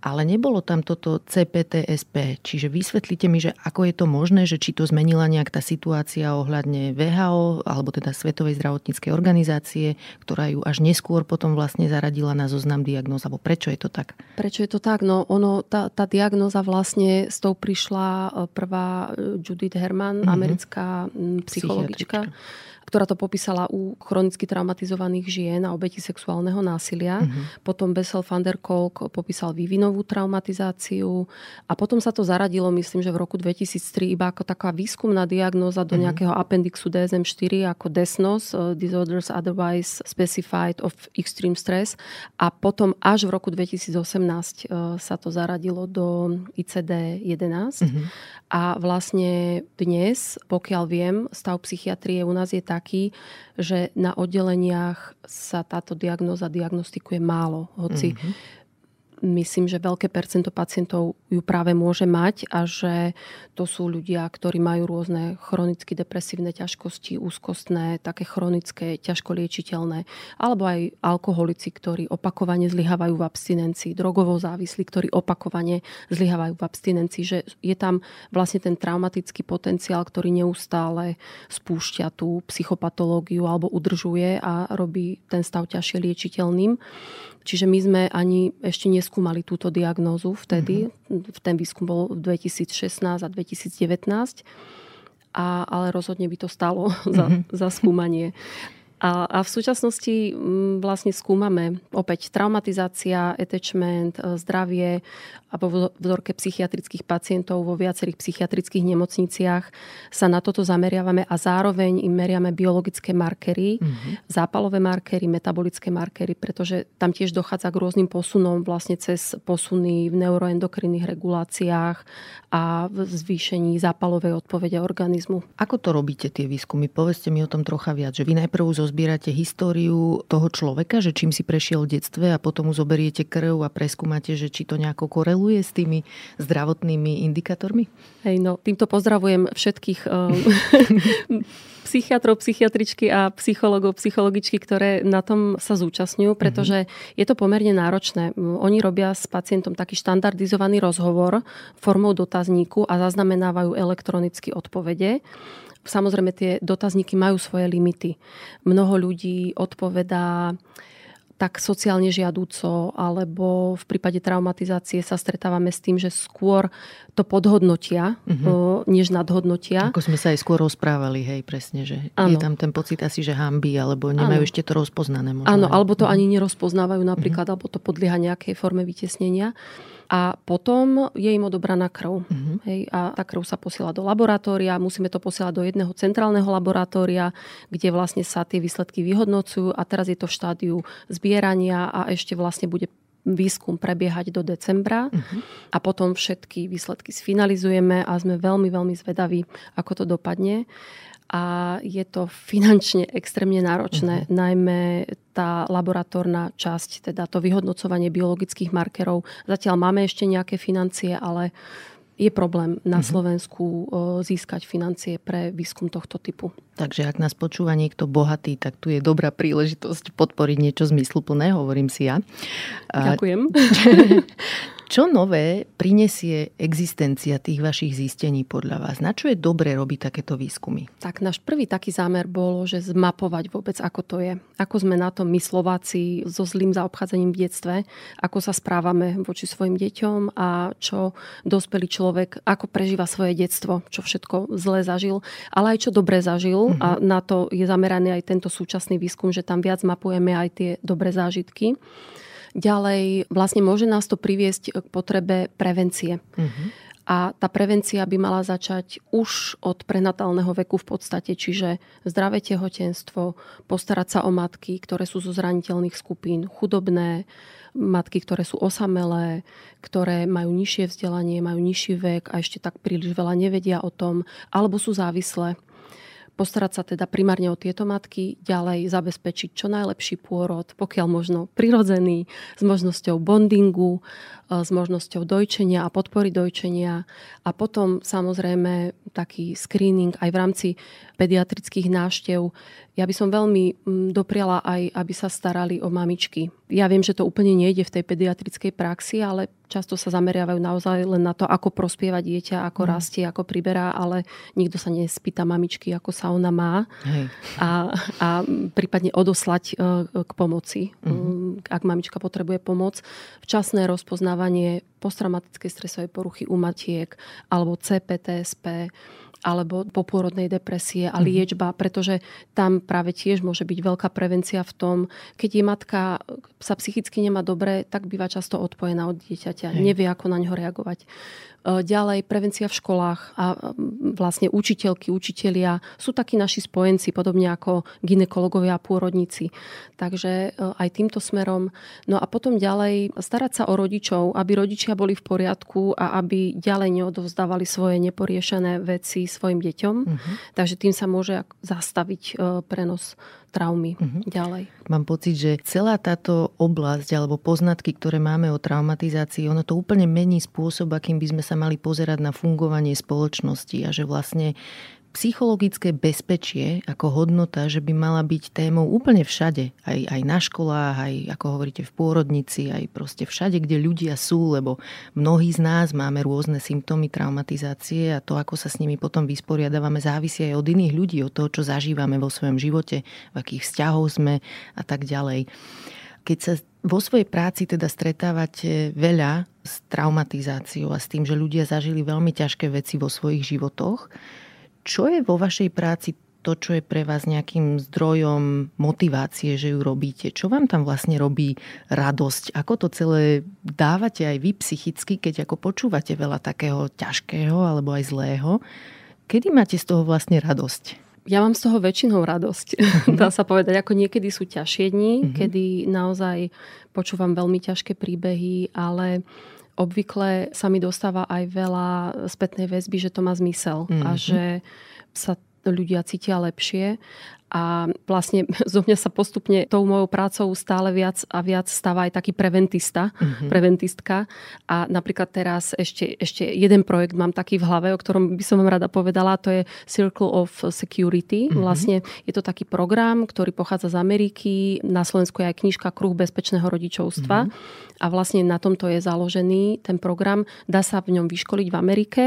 ale nebolo tam toto CPTSP. Čiže vysvetlite mi, že ako je to možné, že či to zmenila nejak tá situácia ohľadne VHO, alebo teda Svetovej zdravotníckej organizácie, ktorá ju až neskôr potom vlastne zaradila na zoznam diagnóz, alebo prečo je to tak? Prečo je to tak? No ono, tá, tá diagnóza vlastne s tou prišla e, prvá e, Judith Herman, mm-hmm. americká psychologička ktorá to popísala u chronicky traumatizovaných žien a obeti sexuálneho násilia. Uh-huh. Potom Bessel van der Kolk popísal vývinovú traumatizáciu a potom sa to zaradilo, myslím, že v roku 2003 iba ako taká výskumná diagnóza do uh-huh. nejakého appendixu DSM-4 ako DESNOS, uh, Disorders Otherwise Specified of Extreme Stress a potom až v roku 2018 uh, sa to zaradilo do ICD-11 uh-huh. a vlastne dnes, pokiaľ viem, stav psychiatrie u nás je tak, taký, že na oddeleniach sa táto diagnóza diagnostikuje málo. Hoci mm-hmm myslím, že veľké percento pacientov ju práve môže mať a že to sú ľudia, ktorí majú rôzne chronicky depresívne ťažkosti, úzkostné, také chronické, ťažko liečiteľné, alebo aj alkoholici, ktorí opakovane zlyhávajú v abstinencii, drogovo závislí, ktorí opakovane zlyhávajú v abstinencii, že je tam vlastne ten traumatický potenciál, ktorý neustále spúšťa tú psychopatológiu alebo udržuje a robí ten stav ťažšie liečiteľným. Čiže my sme ani ešte neskúmali túto diagnózu vtedy. Mm-hmm. Ten výskum bol v 2016 a 2019. A, ale rozhodne by to stalo mm-hmm. za, mhm. za skúmanie. A, a v súčasnosti m, vlastne skúmame opäť traumatizácia, attachment, e, zdravie a vzorke psychiatrických pacientov vo viacerých psychiatrických nemocniciach sa na toto zameriavame a zároveň im meriame biologické markery, mm-hmm. zápalové markery, metabolické markery, pretože tam tiež dochádza k rôznym posunom vlastne cez posuny v neuroendokrinných reguláciách a v zvýšení zápalovej odpovede organizmu. Ako to robíte tie výskumy? Povedzte mi o tom trocha viac, že vy najprv zo zozbierate históriu toho človeka, že čím si prešiel v detstve a potom mu zoberiete krv a preskúmate, že či to nejako koreluje s tými zdravotnými indikátormi? Hej, no, týmto pozdravujem všetkých um, psychiatrov, psychiatričky a psychologov, psychologičky, ktoré na tom sa zúčastňujú, pretože mm-hmm. je to pomerne náročné. Oni robia s pacientom taký štandardizovaný rozhovor formou dotazníku a zaznamenávajú elektronicky odpovede. Samozrejme, tie dotazníky majú svoje limity. Mnoho ľudí odpovedá tak sociálne žiadúco, alebo v prípade traumatizácie sa stretávame s tým, že skôr to podhodnotia, uh-huh. než nadhodnotia. Ako sme sa aj skôr rozprávali, hej, presne, že ano. je tam ten pocit asi, že hamby, alebo nemajú ano. ešte to rozpoznané. Áno, alebo to ani nerozpoznávajú napríklad, uh-huh. alebo to podlieha nejakej forme vytesnenia a potom je im odobraná krv. Uh-huh. Hej, a tá krv sa posiela do laboratória, musíme to posielať do jedného centrálneho laboratória, kde vlastne sa tie výsledky vyhodnocujú a teraz je to v štádiu zbierania a ešte vlastne bude výskum prebiehať do decembra uh-huh. a potom všetky výsledky sfinalizujeme a sme veľmi, veľmi zvedaví, ako to dopadne. A je to finančne extrémne náročné, uh-huh. najmä tá laboratórna časť, teda to vyhodnocovanie biologických markerov. Zatiaľ máme ešte nejaké financie, ale je problém na uh-huh. Slovensku získať financie pre výskum tohto typu. Takže ak nás počúva niekto bohatý, tak tu je dobrá príležitosť podporiť niečo zmysluplné, hovorím si ja. Ďakujem. Čo nové prinesie existencia tých vašich zistení podľa vás? Na čo je dobre robiť takéto výskumy? Tak náš prvý taký zámer bolo, že zmapovať vôbec, ako to je. Ako sme na tom my Slováci so zlým zaobchádzaním v detstve, ako sa správame voči svojim deťom a čo dospelý človek, ako prežíva svoje detstvo, čo všetko zle zažil, ale aj čo dobre zažil. Uh-huh. A na to je zameraný aj tento súčasný výskum, že tam viac mapujeme aj tie dobré zážitky. Ďalej vlastne môže nás to priviesť k potrebe prevencie. Uh-huh. A tá prevencia by mala začať už od prenatálneho veku v podstate, čiže zdravé tehotenstvo, postarať sa o matky, ktoré sú zo zraniteľných skupín, chudobné, matky, ktoré sú osamelé, ktoré majú nižšie vzdelanie, majú nižší vek a ešte tak príliš veľa nevedia o tom, alebo sú závislé postarať sa teda primárne o tieto matky, ďalej zabezpečiť čo najlepší pôrod, pokiaľ možno prirodzený, s možnosťou bondingu, s možnosťou dojčenia a podpory dojčenia a potom samozrejme taký screening aj v rámci pediatrických náštev. Ja by som veľmi mm, dopriala aj, aby sa starali o mamičky. Ja viem, že to úplne nejde v tej pediatrickej praxi, ale často sa zameriavajú naozaj len na to, ako prospieva dieťa, ako mm. rastie, ako priberá, ale nikto sa nespýta mamičky, ako sa ona má Hej. A, a prípadne odoslať e, k pomoci, mm. ak mamička potrebuje pomoc. Včasné rozpoznávanie vzdelávanie posttraumatickej stresovej poruchy u matiek alebo CPTSP alebo popôrodnej depresie a mhm. liečba, pretože tam práve tiež môže byť veľká prevencia v tom, keď je matka sa psychicky nemá dobre, tak býva často odpojená od dieťaťa. Hej. Nevie, ako na ňo reagovať. E, ďalej prevencia v školách a vlastne učiteľky, učitelia sú takí naši spojenci, podobne ako ginekologovia a pôrodníci. Takže e, aj týmto smerom. No a potom ďalej starať sa o rodičov, aby rodičia boli v poriadku a aby ďalej neodovzdávali svoje neporiešené veci svojim deťom. Uh-huh. Takže tým sa môže zastaviť e, prenos traumy uh-huh. ďalej. Mám pocit, že celá táto oblasť alebo poznatky, ktoré máme o traumatizácii, ono to úplne mení spôsob, akým by sme sa mali pozerať na fungovanie spoločnosti a že vlastne psychologické bezpečie ako hodnota, že by mala byť témou úplne všade. Aj, aj na školách, aj ako hovoríte v pôrodnici, aj proste všade, kde ľudia sú, lebo mnohí z nás máme rôzne symptómy traumatizácie a to, ako sa s nimi potom vysporiadávame, závisí aj od iných ľudí, od toho, čo zažívame vo svojom živote, v akých vzťahoch sme a tak ďalej. Keď sa vo svojej práci teda stretávate veľa s traumatizáciou a s tým, že ľudia zažili veľmi ťažké veci vo svojich životoch, čo je vo vašej práci to, čo je pre vás nejakým zdrojom motivácie, že ju robíte? Čo vám tam vlastne robí radosť? Ako to celé dávate aj vy psychicky, keď ako počúvate veľa takého ťažkého alebo aj zlého? Kedy máte z toho vlastne radosť? Ja mám z toho väčšinou radosť, mhm. dá sa povedať. Ako niekedy sú ťažšie dni, mm-hmm. kedy naozaj počúvam veľmi ťažké príbehy, ale obvykle sa mi dostáva aj veľa spätnej väzby, že to má zmysel mm-hmm. a mhm. že sa ľudia cítia lepšie a vlastne zo mňa sa postupne tou mojou prácou stále viac a viac stáva aj taký preventista, mm-hmm. preventistka. A napríklad teraz ešte, ešte jeden projekt mám taký v hlave, o ktorom by som vám rada povedala, to je Circle of Security. Mm-hmm. Vlastne je to taký program, ktorý pochádza z Ameriky. Na Slovensku je aj knižka Kruh bezpečného rodičovstva. Mm-hmm. A vlastne na tomto je založený ten program. Dá sa v ňom vyškoliť v Amerike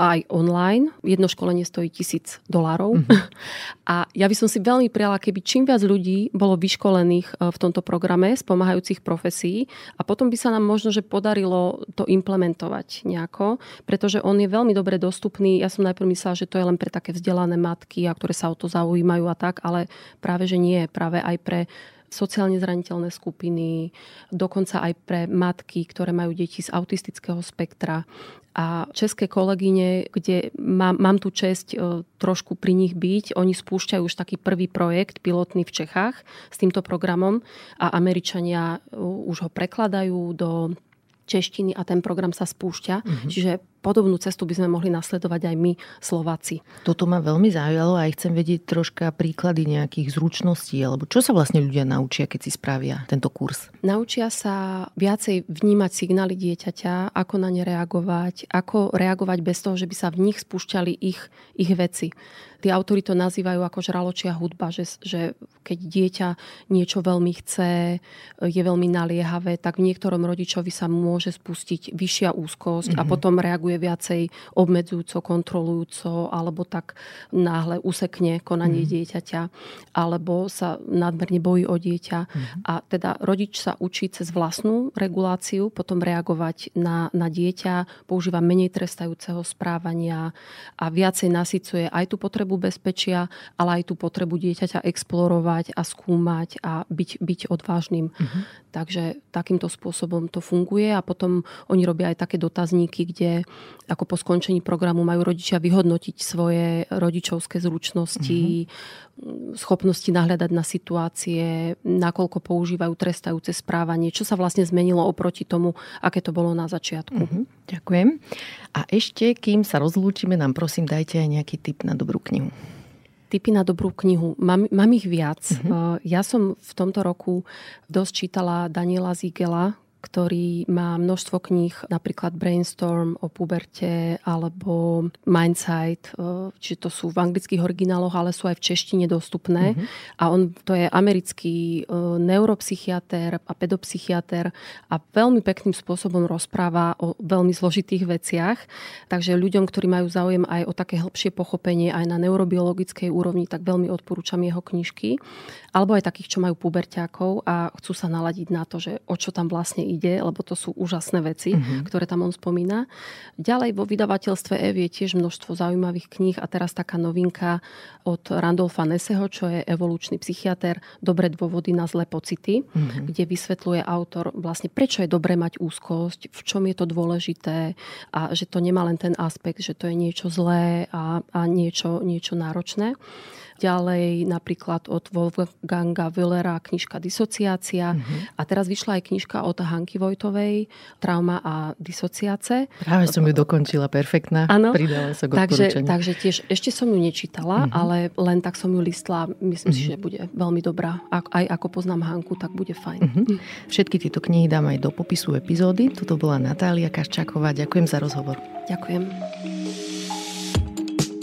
aj online. Jedno školenie stojí tisíc dolárov. Mm-hmm. A ja by som si veľmi prijala, keby čím viac ľudí bolo vyškolených e, v tomto programe z pomáhajúcich profesí a potom by sa nám možno, že podarilo to implementovať nejako, pretože on je veľmi dobre dostupný. Ja som najprv myslela, že to je len pre také vzdelané matky, a ktoré sa o to zaujímajú a tak, ale práve, že nie. Práve aj pre sociálne zraniteľné skupiny, dokonca aj pre matky, ktoré majú deti z autistického spektra a české kolegyne, kde mám, mám tú čest e, trošku pri nich byť, oni spúšťajú už taký prvý projekt pilotný v Čechách s týmto programom a Američania e, už ho prekladajú do češtiny a ten program sa spúšťa. Uh-huh. Čiže podobnú cestu by sme mohli nasledovať aj my, Slováci. Toto ma veľmi zaujalo a aj chcem vedieť troška príklady nejakých zručností, alebo čo sa vlastne ľudia naučia, keď si spravia tento kurz? Naučia sa viacej vnímať signály dieťaťa, ako na ne reagovať, ako reagovať bez toho, že by sa v nich spúšťali ich, ich veci. Tí autori to nazývajú ako žraločia hudba, že, že keď dieťa niečo veľmi chce, je veľmi naliehavé, tak v niektorom rodičovi sa môže spustiť vyššia úzkosť mm-hmm. a mhm. potom reaguje viacej obmedzujúco, kontrolujúco alebo tak náhle usekne konanie mm-hmm. dieťaťa alebo sa nadmerne bojí o dieťa. Mm-hmm. A teda rodič sa učí cez vlastnú reguláciu potom reagovať na, na dieťa, používa menej trestajúceho správania a viacej nasycuje aj tú potrebu bezpečia, ale aj tú potrebu dieťaťa explorovať a skúmať a byť, byť odvážnym. Uh-huh. Takže takýmto spôsobom to funguje a potom oni robia aj také dotazníky, kde ako po skončení programu majú rodičia vyhodnotiť svoje rodičovské zručnosti, uh-huh. schopnosti nahľadať na situácie, nakoľko používajú trestajúce správanie, čo sa vlastne zmenilo oproti tomu, aké to bolo na začiatku. Uh-huh. Ďakujem. A ešte, kým sa rozlúčime, nám prosím dajte aj nejaký tip na dobrú knihu? Typy na dobrú knihu. Mám, mám ich viac. Uh-huh. Ja som v tomto roku dosť čítala Daniela Zigela, ktorý má množstvo kníh, napríklad Brainstorm o puberte alebo Mindsight, e, čiže to sú v anglických origináloch, ale sú aj v češtine dostupné. Mm-hmm. A on to je americký e, neuropsychiater a pedopsychiater a veľmi pekným spôsobom rozpráva o veľmi zložitých veciach. Takže ľuďom, ktorí majú záujem aj o také hĺbšie pochopenie aj na neurobiologickej úrovni, tak veľmi odporúčam jeho knižky. Alebo aj takých, čo majú puberťákov a chcú sa naladiť na to, že o čo tam vlastne ide, lebo to sú úžasné veci, mm-hmm. ktoré tam on spomína. Ďalej vo vydavateľstve EV je tiež množstvo zaujímavých kníh a teraz taká novinka od Randolfa Neseho, čo je evolučný psychiatr, Dobré dôvody na zlé pocity, mm-hmm. kde vysvetľuje autor vlastne, prečo je dobré mať úzkosť, v čom je to dôležité a že to nemá len ten aspekt, že to je niečo zlé a, a niečo, niečo náročné. Ďalej napríklad od Wolfganga Willera knižka Disociácia. Mm-hmm. A teraz vyšla aj knižka od Hanky Vojtovej Trauma a disociace. Práve som ju dokončila, perfektná. Áno. Pridala sa k takže, takže tiež ešte som ju nečítala, mm-hmm. ale len tak som ju listla. Myslím mm-hmm. si, mhm. že bude veľmi dobrá. Aj ako poznám Hanku, tak bude fajn. Mm-hmm. Všetky tieto knihy dám aj do popisu epizódy. Toto bola Natália Kaščáková. Ďakujem za rozhovor. Ďakujem.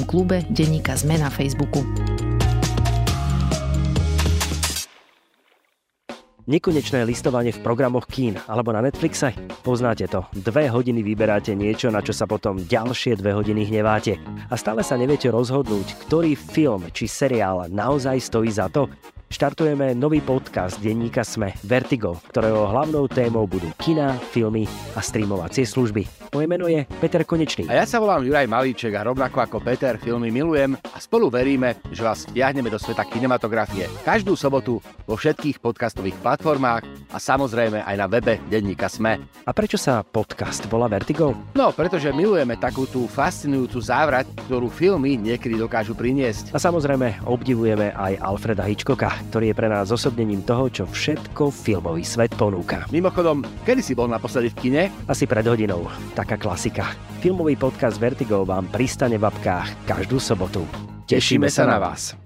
Facebookovom klube Denníka Zme na Facebooku. Nekonečné listovanie v programoch kín alebo na Netflixe? Poznáte to. Dve hodiny vyberáte niečo, na čo sa potom ďalšie dve hodiny hneváte. A stále sa neviete rozhodnúť, ktorý film či seriál naozaj stojí za to? Štartujeme nový podcast denníka Sme Vertigo, ktorého hlavnou témou budú kina, filmy a streamovacie služby. Moje meno je Peter Konečný. A ja sa volám Juraj Malíček a rovnako ako Peter filmy milujem a spolu veríme, že vás vtiahneme do sveta kinematografie každú sobotu vo všetkých podcastových platformách a samozrejme aj na webe denníka Sme. A prečo sa podcast volá Vertigo? No, pretože milujeme takú tú fascinujúcu závrať, ktorú filmy niekedy dokážu priniesť. A samozrejme obdivujeme aj Alfreda Hitchcocka, ktorý je pre nás osobnením toho, čo všetko filmový svet ponúka. Mimochodom, kedy si bol naposledy v kine? Asi pred hodinou. Taká klasika. Filmový podcast Vertigo vám pristane v apkách každú sobotu. Tešíme sa na vás.